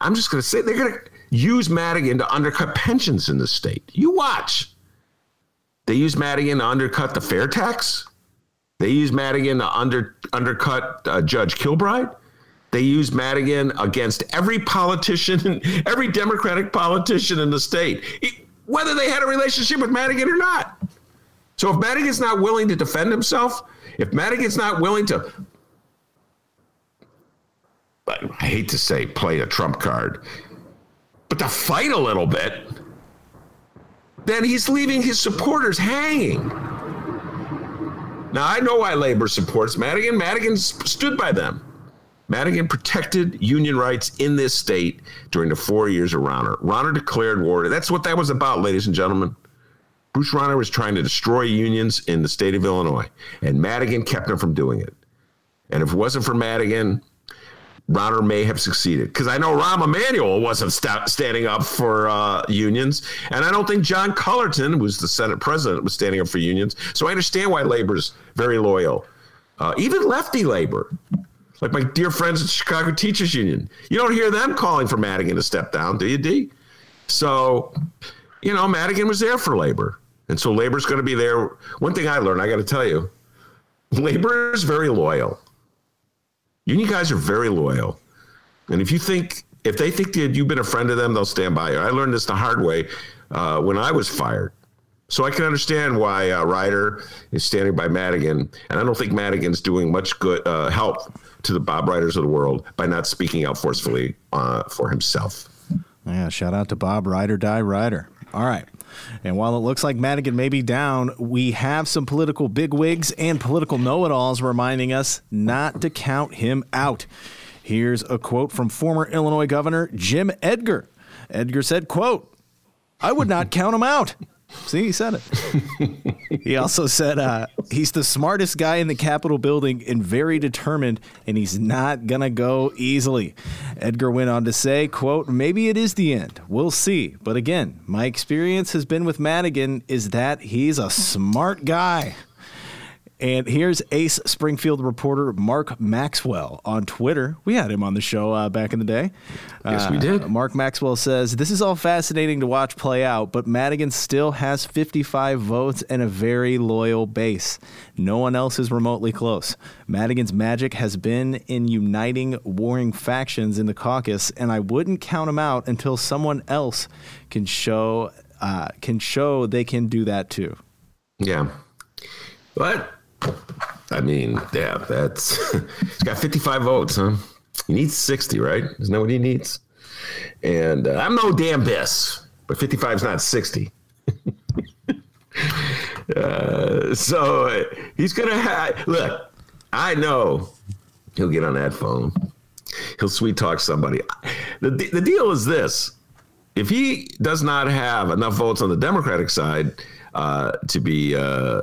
Speaker 4: I'm just going to say they're going to use Madigan to undercut pensions in the state. You watch. They use Madigan to undercut the fair tax. They use Madigan to under, undercut uh, Judge Kilbride. They use Madigan against every politician, [LAUGHS] every Democratic politician in the state, whether they had a relationship with Madigan or not. So if Madigan's not willing to defend himself, if Madigan's not willing to, I hate to say play a trump card, but to fight a little bit, then he's leaving his supporters hanging. Now, I know why labor supports Madigan. Madigan stood by them. Madigan protected union rights in this state during the four years of Rauner. Rauner declared war. That's what that was about, ladies and gentlemen. Bruce Rauner was trying to destroy unions in the state of Illinois, and Madigan kept him from doing it. And if it wasn't for Madigan, Rauner may have succeeded because I know Rahm Emanuel wasn't st- standing up for uh, unions, and I don't think John Cullerton, who's the Senate president, was standing up for unions. So I understand why labor's very loyal, uh, even lefty labor, like my dear friends at Chicago Teachers Union. You don't hear them calling for Madigan to step down, do you, D? So, you know, Madigan was there for labor, and so labor's going to be there. One thing I learned, I got to tell you, labor is very loyal. Union guys are very loyal. And if you think, if they think that you've been a friend of them, they'll stand by you. I learned this the hard way uh, when I was fired. So I can understand why uh, Reiter is standing by Madigan. And I don't think Madigan's doing much good uh, help to the Bob Reiters of the world by not speaking out forcefully uh, for himself.
Speaker 3: Yeah, shout out to Bob Reiter, die Ryder. All right. And while it looks like Madigan may be down, we have some political bigwigs and political know it alls reminding us not to count him out. Here's a quote from former Illinois Governor Jim Edgar. Edgar said, quote, I would not count him out. See, he said it. [LAUGHS] he also said uh, he's the smartest guy in the Capitol building and very determined, and he's not going to go easily. Edgar went on to say, quote, maybe it is the end. We'll see. But again, my experience has been with Madigan is that he's a smart guy. And here's Ace Springfield reporter Mark Maxwell on Twitter. We had him on the show uh, back in the day.
Speaker 4: Yes, we did.
Speaker 3: Uh, Mark Maxwell says, This is all fascinating to watch play out, but Madigan still has 55 votes and a very loyal base. No one else is remotely close. Madigan's magic has been in uniting warring factions in the caucus, and I wouldn't count him out until someone else can show uh, can show they can do that too.
Speaker 4: Yeah. But I mean, yeah, that's [LAUGHS] he's got 55 votes, huh? He needs 60, right? Isn't that what he needs? And uh, I'm no damn Biss, but 55 is not 60. [LAUGHS] uh, so he's gonna have look. I know he'll get on that phone. He'll sweet talk somebody. The the deal is this: if he does not have enough votes on the Democratic side uh, to be uh,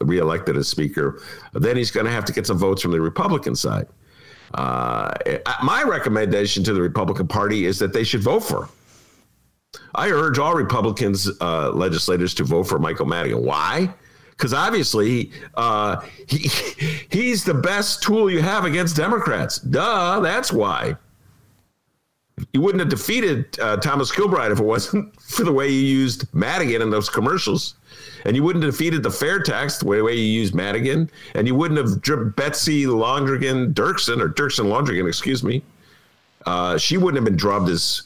Speaker 4: reelected as Speaker, then he's going to have to get some votes from the Republican side. Uh, my recommendation to the Republican Party is that they should vote for him. I urge all Republicans uh, legislators to vote for Michael Madigan. Why? Because obviously uh, he [LAUGHS] he's the best tool you have against Democrats. Duh, that's why. You wouldn't have defeated uh, Thomas Kilbride if it wasn't [LAUGHS] for the way you used Madigan in those commercials. And you wouldn't have defeated the fair tax the way, way you used Madigan. And you wouldn't have dripped Betsy Londrigan Dirksen, or Dirksen Londrigan, excuse me. Uh, she wouldn't have been drubbed as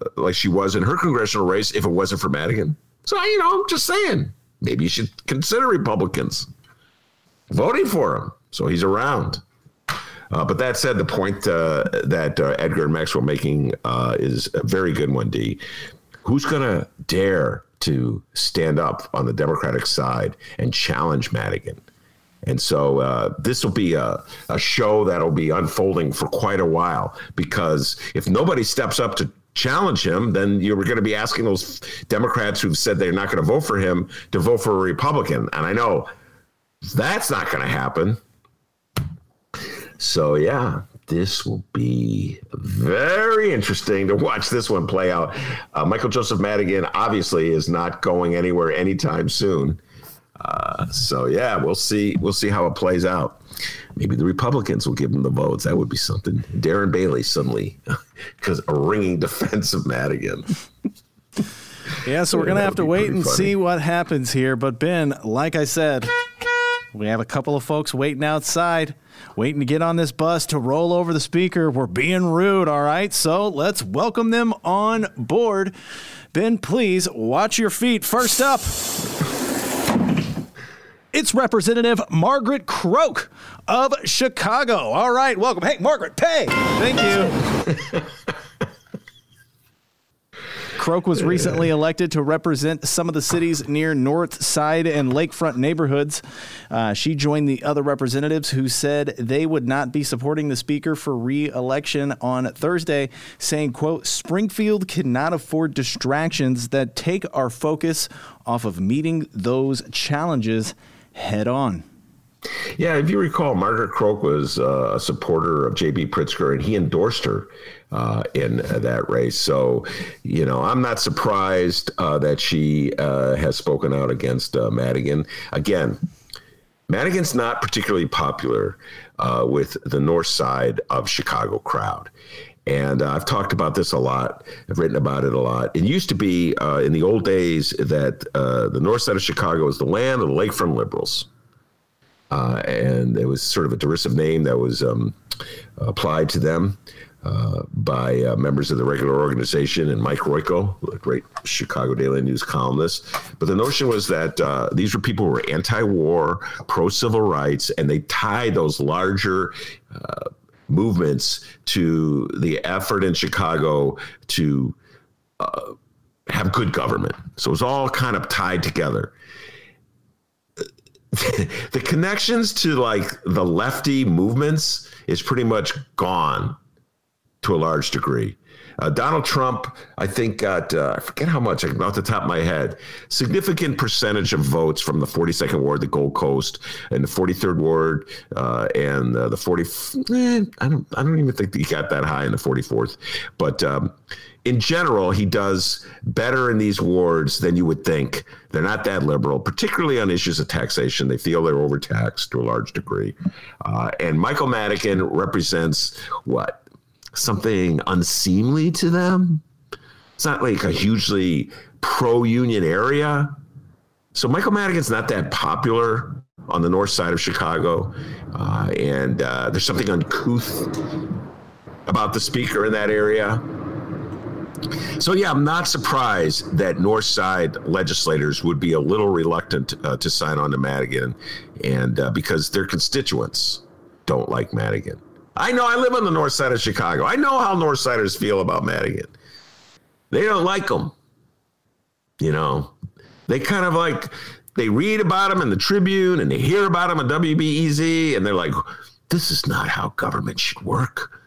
Speaker 4: uh, like she was in her congressional race if it wasn't for Madigan. So, you know, I'm just saying, maybe you should consider Republicans voting for him so he's around. Uh, but that said, the point uh, that uh, Edgar and Max were making uh, is a very good one, D. Who's going to dare to stand up on the Democratic side and challenge Madigan? And so uh, this will be a, a show that'll be unfolding for quite a while because if nobody steps up to challenge him, then you're going to be asking those Democrats who've said they're not going to vote for him to vote for a Republican. And I know that's not going to happen. So, yeah, this will be very interesting to watch this one play out. Uh, Michael Joseph Madigan obviously is not going anywhere anytime soon. Uh, so yeah, we'll see. We'll see how it plays out. Maybe the Republicans will give him the votes. That would be something. Darren Bailey suddenly, [LAUGHS] because a ringing defense of Madigan.
Speaker 3: Yeah, so we're gonna
Speaker 4: That
Speaker 3: have to wait and
Speaker 4: pretty
Speaker 3: see what happens here. But Ben, like I said, we have a couple of folks waiting outside, waiting to get on this bus to roll over the speaker. We're being rude, all right? So let's welcome them on board. Ben, please watch your feet. First up. It's Representative Margaret Croke of Chicago. All right, welcome. Hey, Margaret, pay. Thank you. [LAUGHS] Croke was recently elected to represent some of the cities near North Side and Lakefront neighborhoods. Uh, she joined the other representatives who said they would not be supporting the speaker for re-election on Thursday, saying, quote, Springfield cannot afford distractions that take our focus off of meeting those challenges head on.
Speaker 4: Yeah, if you recall, Margaret Croke was uh, a supporter of J.B. Pritzker, and he endorsed her uh, in that race. So, you know, I'm not surprised uh, that she uh, has spoken out against uh, Madigan. Again, Madigan's not particularly popular uh, with the north side of Chicago crowd. And uh, I've talked about this a lot. I've written about it a lot. It used to be in the old days that the north side of Chicago was the land of the lakefront liberals. Uh, and it was sort of a derisive name that was um, applied to them uh, by uh, members of the regular organization and Mike Royko, the great Chicago Daily News columnist. But the notion was that uh, these were people who were anti-war, pro-civil rights, and they tied those larger uh, movements to the effort in Chicago to uh, have good government. So it was all kind of tied together [LAUGHS] the connections to like the lefty movements is pretty much gone to a large degree. Uh, Donald Trump, I think, got uh, I forget how much, off the top of my head, significant percentage of votes from the 42nd ward, the Gold Coast, and the 43rd ward, uh, and uh, the 40. Eh, I don't, I don't even think he got that high in the 44th, but. Um, in general, he does better in these wards than you would think. They're not that liberal, particularly on issues of taxation. They feel they're overtaxed to a large degree. Uh, and Michael Madigan represents what? Something unseemly to them? It's not like a hugely pro union area. So Michael Madigan's not that popular on the north side of Chicago. Uh, and uh, there's something uncouth about the speaker in that area. So yeah, I'm not surprised that North Side legislators would be a little reluctant uh, to sign on to Madigan, and uh, because their constituents don't like Madigan. I know. I live on the North Side of Chicago. I know how North Siders feel about Madigan. They don't like him. You know, they kind of like they read about him in the Tribune and they hear about him on WBEZ, and they're like, "This is not how government should work."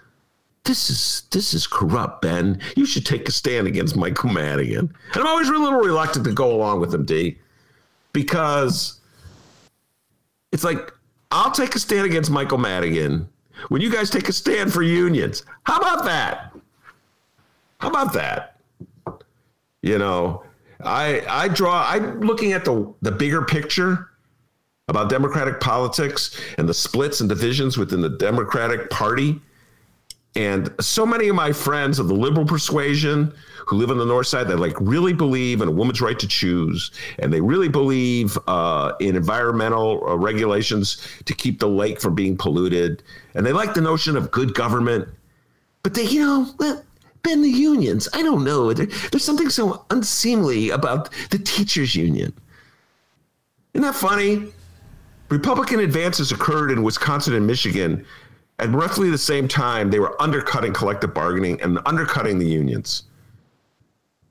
Speaker 4: this is this is corrupt, Ben. You should take a stand against Michael Madigan. And I'm always a little reluctant to go along with him, D, because it's like I'll take a stand against Michael Madigan when you guys take a stand for unions. How about that? How about that? You know, I I draw. I'm looking at the the bigger picture about Democratic politics and the splits and divisions within the Democratic Party. And so many of my friends of the liberal persuasion who live on the north side that like really believe in a woman's right to choose, and they really believe uh, in environmental uh, regulations to keep the lake from being polluted, and they like the notion of good government. But they, you know, well, the unions, I don't know. There, there's something so unseemly about the teachers' union. Isn't that funny? Republican advances occurred in Wisconsin and Michigan at roughly the same time, they were undercutting collective bargaining and undercutting the unions.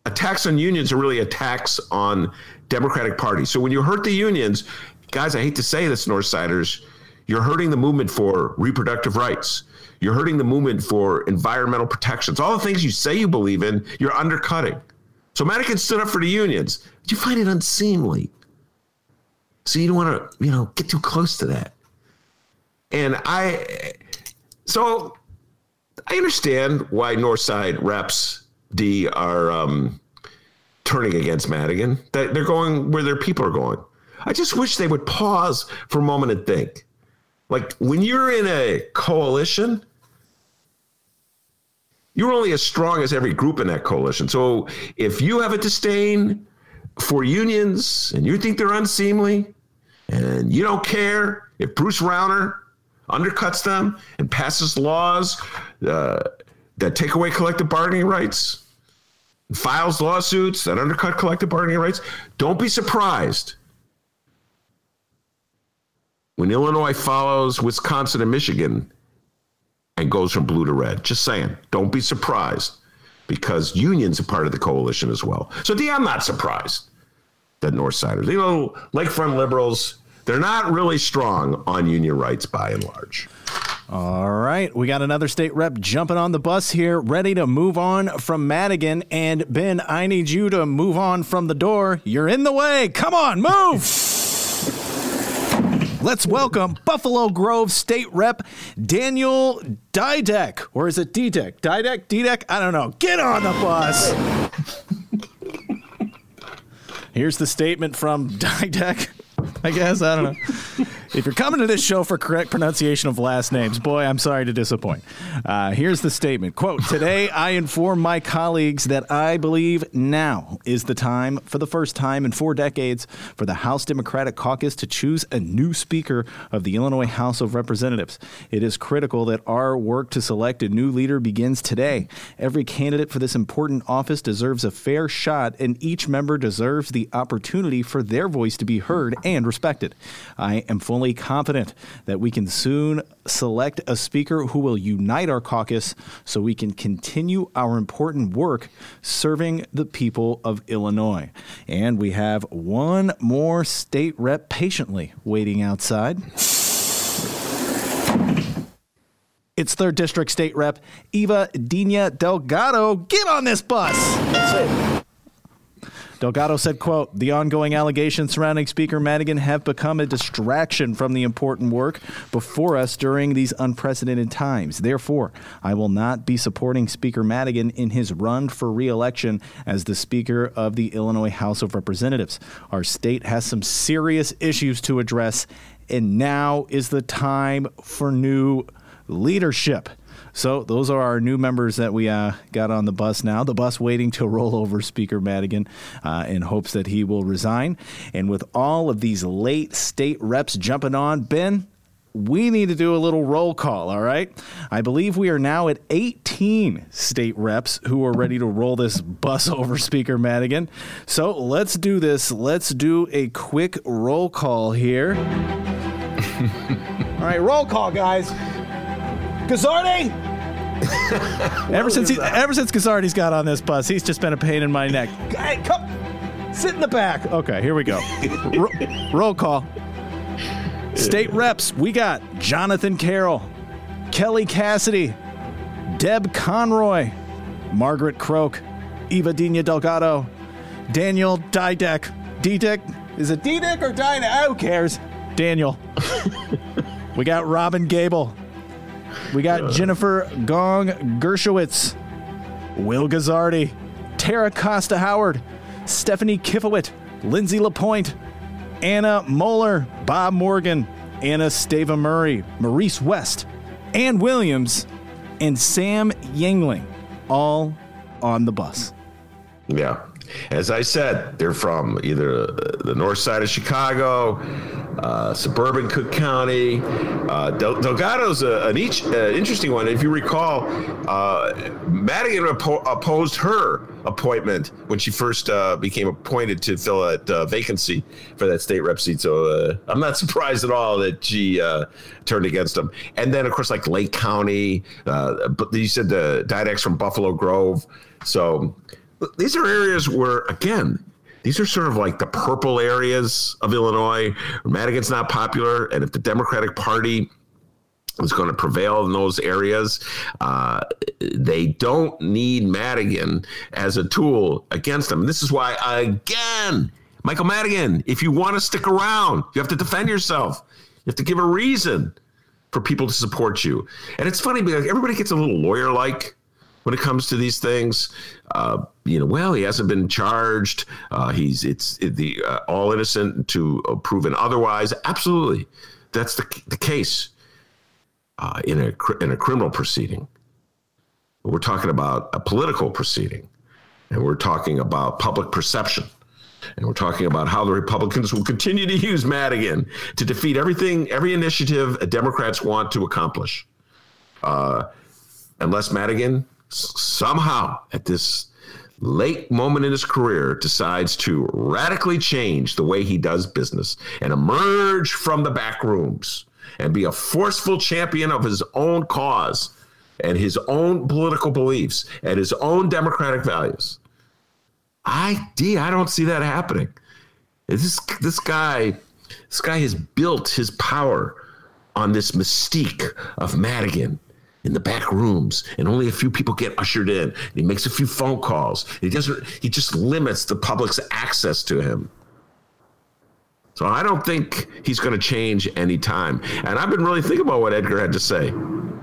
Speaker 4: Attacks on unions are really attacks on Democratic Party. So when you hurt the unions, guys, I hate to say this, Northsiders, you're hurting the movement for reproductive rights. You're hurting the movement for environmental protections. All the things you say you believe in, you're undercutting. So Madigan stood up for the unions. But you find it unseemly. So you don't want to, you know, get too close to that. And I, so I understand why Northside reps D are um, turning against Madigan. That they're going where their people are going. I just wish they would pause for a moment and think. Like when you're in a coalition, you're only as strong as every group in that coalition. So if you have a disdain for unions and you think they're unseemly and you don't care if Bruce Rauner undercuts them and passes laws uh, that take away collective bargaining rights, files lawsuits that undercut collective bargaining rights, don't be surprised when Illinois follows Wisconsin and Michigan and goes from blue to red. Just saying, don't be surprised because unions are part of the coalition as well. So, D, I'm not surprised that Northsiders, you know, lakefront liberals, they're not really strong on union rights by and large.
Speaker 3: All right, we got another state rep jumping on the bus here, ready to move on from Madigan. And Ben, I need you to move on from the door. You're in the way. Come on, move. Let's welcome Buffalo Grove State Rep Daniel Didech. Or is it Didech? Didech? Didech? I don't know. Get on the bus. Here's the statement from [LAUGHS] Didech. I guess. I don't know. [LAUGHS] If you're coming to this show for correct pronunciation of last names, boy, I'm sorry to disappoint. Uh, here's the statement Quote, Today I inform my colleagues that I believe now is the time, for the first time in four decades, for the House Democratic Caucus to choose a new Speaker of the Illinois House of Representatives. It is critical that our work to select a new leader begins today. Every candidate for this important office deserves a fair shot, and each member deserves the opportunity for their voice to be heard and respected. I am fully confident that we can soon select a speaker who will unite our caucus so we can continue our important work serving the people of Illinois. And we have one more state rep patiently waiting outside. It's third district state rep Eva Dina Delgado. Get on this bus. Delgado said, quote, the ongoing allegations surrounding Speaker Madigan have become a distraction from the important work before us during these unprecedented times. Therefore, I will not be supporting Speaker Madigan in his run for reelection as the Speaker of the Illinois House of Representatives. Our state has some serious issues to address, and now is the time for new leadership. So those are our new members that we uh, got on the bus now. The bus waiting to [LAUGHS] roll over Speaker Madigan uh, in hopes that he will resign. And with all of these late state reps jumping on, Ben, we need to do a little roll call, all right? I believe we are now at 18 state reps who are ready to roll this bus [LAUGHS] over Speaker Madigan. So let's do this. Let's do a quick roll call here. [LAUGHS] all right, roll call, guys. Guzzardi! [LAUGHS] ever since he, ever since Guzzardi's got on this bus, he's just been a pain in my neck. Hey, come, sit in the back. Okay, here we go. [LAUGHS] Ro- roll call. State reps, we got Jonathan Carroll, Kelly Cassidy, Deb Conroy, Margaret Croke, Eva Dina Delgado, Daniel Didech. Didech? Is it Didech or Didech? Who cares? Daniel. [LAUGHS] we got Robyn Gabel. We got Jennifer Gong Gershowitz, Will Guzzardi, Terra Costa Howard, Stephanie Kifowit, Lindsey LaPointe, Anna Moeller, Bob Morgan, Anna Stava Murray, Maurice West, Ann Williams, and Sam Yingling, all on the bus.
Speaker 4: Yeah. As I said, they're from either the north side of Chicago, uh, suburban Cook County. Uh, Del- Delgado's a, an each, uh, interesting one. If you recall, uh, Madigan oppo- opposed her appointment when she first became appointed to fill that vacancy for that state rep seat. So I'm not [LAUGHS] surprised at all that she turned against him. And then, of course, like Lake County, but you said the Didex from Buffalo Grove. So these are areas where, again, these are sort of like the purple areas of Illinois. Madigan's not popular, and if the Democratic Party is going to prevail in those areas, uh, they don't need Madigan as a tool against them. This is why, again, Michael Madigan, if you want to stick around, you have to defend yourself. You have to give a reason for people to support you. And it's funny because everybody gets a little lawyer like when it comes to these things. Uh, you know, well, he hasn't been charged. Uh, he's it's it, the uh, all innocent to proven otherwise. Absolutely, that's the the case uh, in a in a criminal proceeding. We're talking about a political proceeding, and we're talking about public perception. And we're talking about how the Republicans will continue to use Madigan to defeat everything, every initiative Democrats want to accomplish. Uh, unless Madigan somehow at this late moment in his career decides to radically change the way he does business and emerge from the back rooms and be a forceful champion of his own cause and his own political beliefs and his own democratic values. I D I don't see that happening. This this guy this guy has built his power on this mystique of Madigan in the back rooms, and only a few people get ushered in. And he makes a few phone calls. He doesn't. He just limits the public's access to him. So I don't think he's going to change any time. And I've been really thinking about what Edgar had to say.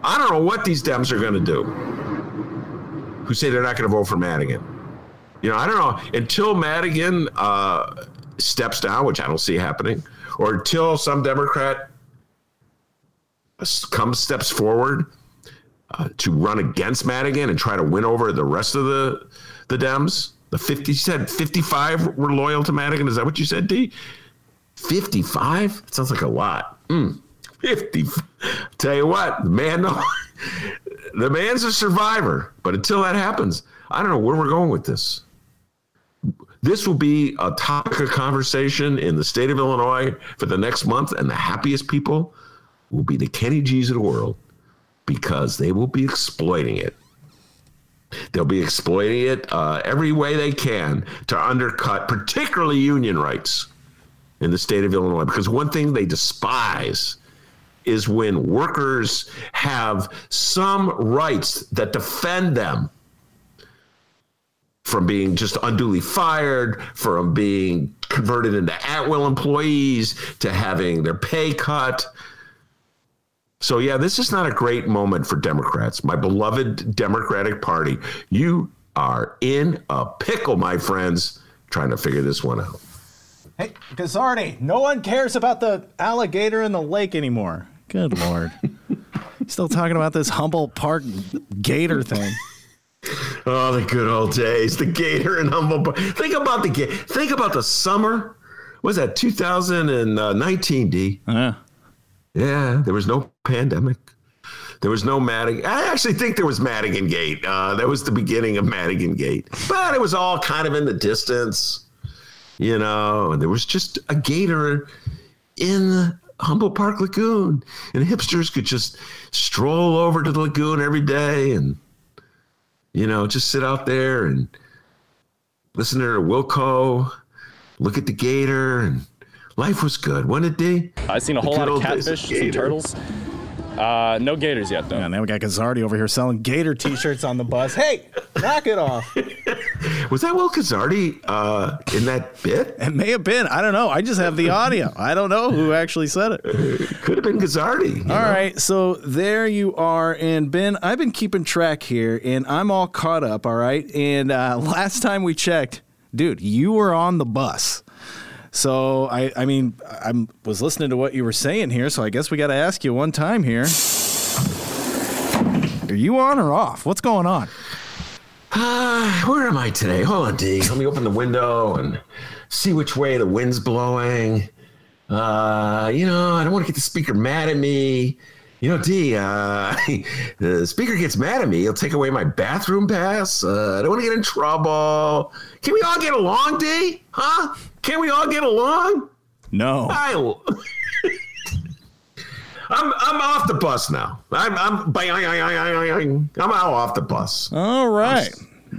Speaker 4: I don't know what these Dems are going to do. Who say they're not going to vote for Madigan? You know, I don't know until Madigan uh, steps down, which I don't see happening, or until some Democrat comes steps forward uh, to run against Madigan and try to win over the rest of the the Dems. The 50 you said 55 were loyal to Madigan. Is that what you said, D? 55? It sounds like a lot. Mm, 50. Tell you what, man, [LAUGHS] the man's a survivor. But until that happens, I don't know where we're going with this. This will be a topic of conversation in the state of Illinois for the next month, and the happiest people will be the Kenny G's of the world because they will be exploiting it. They'll be exploiting it uh, every way they can to undercut, particularly union rights in the state of Illinois. Because one thing they despise is when workers have some rights that defend them from being just unduly fired, from being converted into at will employees, to having their pay cut. So, yeah, this is not a great moment for Democrats. My beloved Democratic Party, you are in a pickle, my friends, trying to figure this one out.
Speaker 3: Hey, Guzzardi, no one cares about the alligator in the lake anymore. Good Lord. Still talking about this Humboldt Park gator thing.
Speaker 4: Oh, the good old days, the Gator and Humboldt. Park. Think about the Gator. Think about the summer. Was that 2019? D.
Speaker 3: Yeah.
Speaker 4: Yeah, there was no pandemic. There was no Madigan. I actually think there was Madigan Gate. Uh, that was the beginning of Madigan Gate, but it was all kind of in the distance, you know. And there was just a gator in Humboldt Park Lagoon, and hipsters could just stroll over to the lagoon every day and you know, just sit out there and listen to Wilco, look at the gator, and life was good, wasn't it, D?
Speaker 7: I've seen a whole lot of
Speaker 4: old days of
Speaker 7: catfish, some
Speaker 4: gator.
Speaker 7: turtles. Uh, no gators yet, though.
Speaker 3: Yeah, now we got Guzzardi over here selling gator t shirts on the bus. Hey, knock it off. [LAUGHS]
Speaker 4: Was that Will Guzzardi uh, in that bit?
Speaker 3: It may have been. I don't know. I just have the audio. I don't know who actually said it.
Speaker 4: Could have been Guzzardi.
Speaker 3: All right, so there you are, and Ben, I've been keeping track here, and I'm all caught up. All right, and uh, [LAUGHS] last time we checked, dude, you were on the bus. So I, I mean, I was listening to what you were saying here, so I guess we got to ask you one time here: Are you on or off? What's going on?
Speaker 4: Uh, where am I today? Hold on, D. Let me open the window and see which way the wind's blowing. Uh, you know, I don't want to get the speaker mad at me. You know, D, uh, [LAUGHS] the speaker gets mad at me. He'll take away my bathroom pass. Uh, I don't want to get in trouble. Can we all get along, D? Huh? Can we all get along?
Speaker 3: No.
Speaker 4: I, [LAUGHS] I'm I'm off the bus now. I'm I'm I'm out off the bus.
Speaker 3: All right.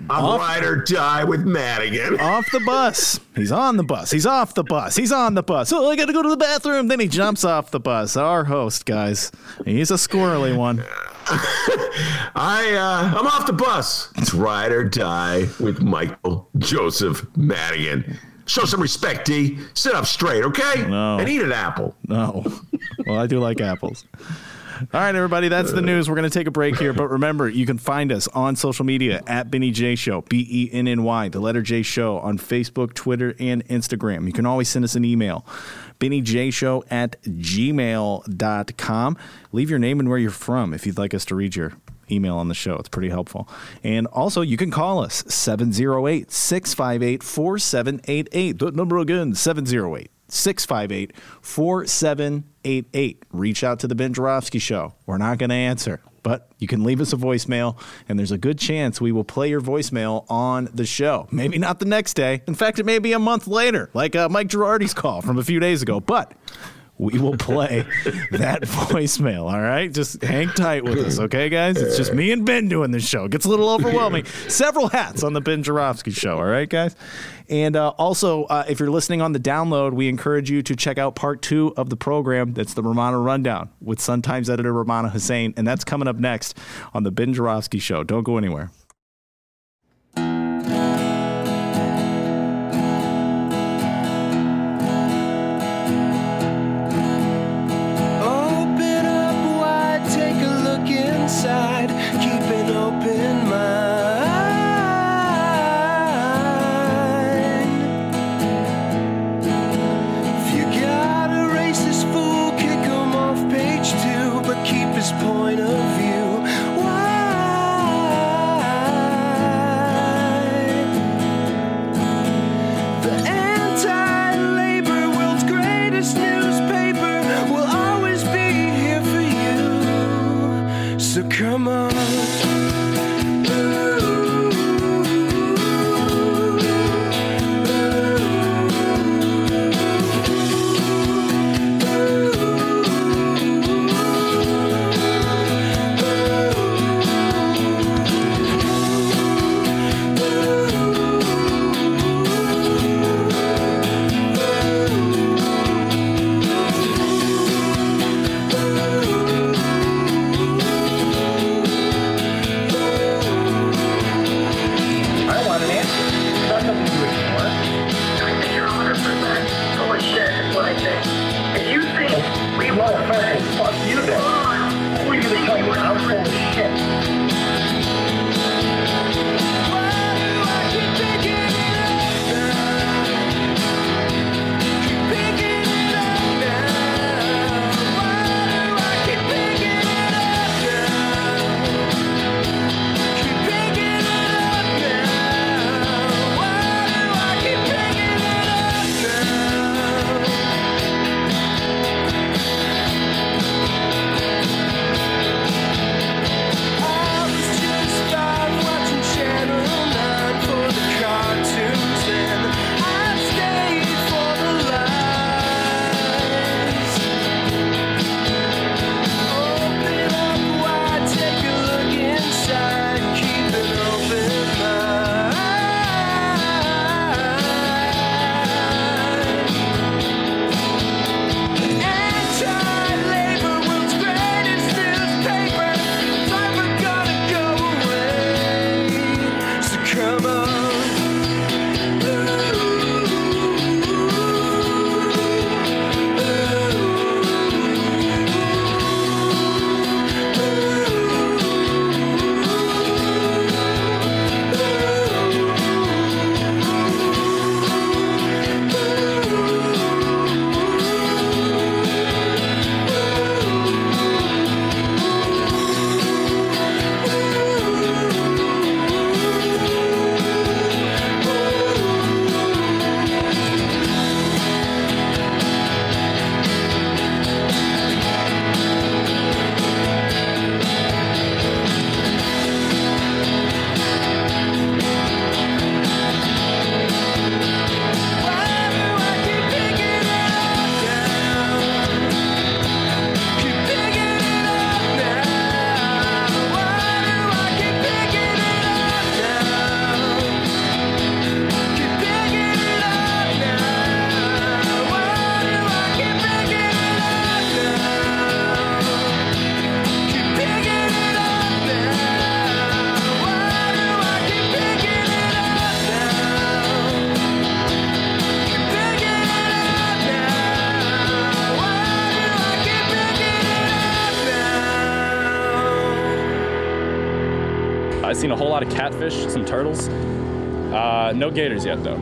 Speaker 4: I'm
Speaker 3: Off-
Speaker 4: ride or die with Madigan. [LAUGHS]
Speaker 3: off the bus. He's on the bus. He's off the bus. He's on the bus. Oh, I got to go to the bathroom. Then he jumps off the bus. Our host, guys. He's a squirrely one. [LAUGHS]
Speaker 4: I uh, I'm off the bus. It's ride or die with Michael Joseph Madigan. Show some respect, D. Sit up straight, okay?
Speaker 3: No.
Speaker 4: And eat an apple.
Speaker 3: No. [LAUGHS] Well, I do like apples. All right, everybody, that's the news. We're going to take a break here, but remember, you can find us on social media at Benny J Show, B E N N Y, the letter J Show, on Facebook, Twitter, and Instagram. You can always send us an email, BennyJShow at gmail.com. Leave your name and where you're from if you'd like us to read your email on the show. It's pretty helpful. And also, you can call us 708 658 4788. The number again, 708 658 4788. Reach out to the Ben Joravsky Show. We're not going to answer, but you can leave us a voicemail, and there's a good chance we will play your voicemail on the show. Maybe not the next day. In fact, it may be a month later, like uh, Mike Girardi's call from a few days ago, but we will play that [LAUGHS] voicemail. All right, just hang tight with us, okay, guys? It's just me and Ben doing this show. It gets a little overwhelming. [LAUGHS] Several hats on the Ben Joravsky show. All right, guys. And uh, also, uh, if you're listening on the download, we encourage you to check out part two of the program. That's the Rummana Rundown with Sun Times editor Rummana Hussain, and that's coming up next on the Ben Joravsky show. Don't go anywhere.
Speaker 7: Catfish, some turtles. Uh, no gators yet, though.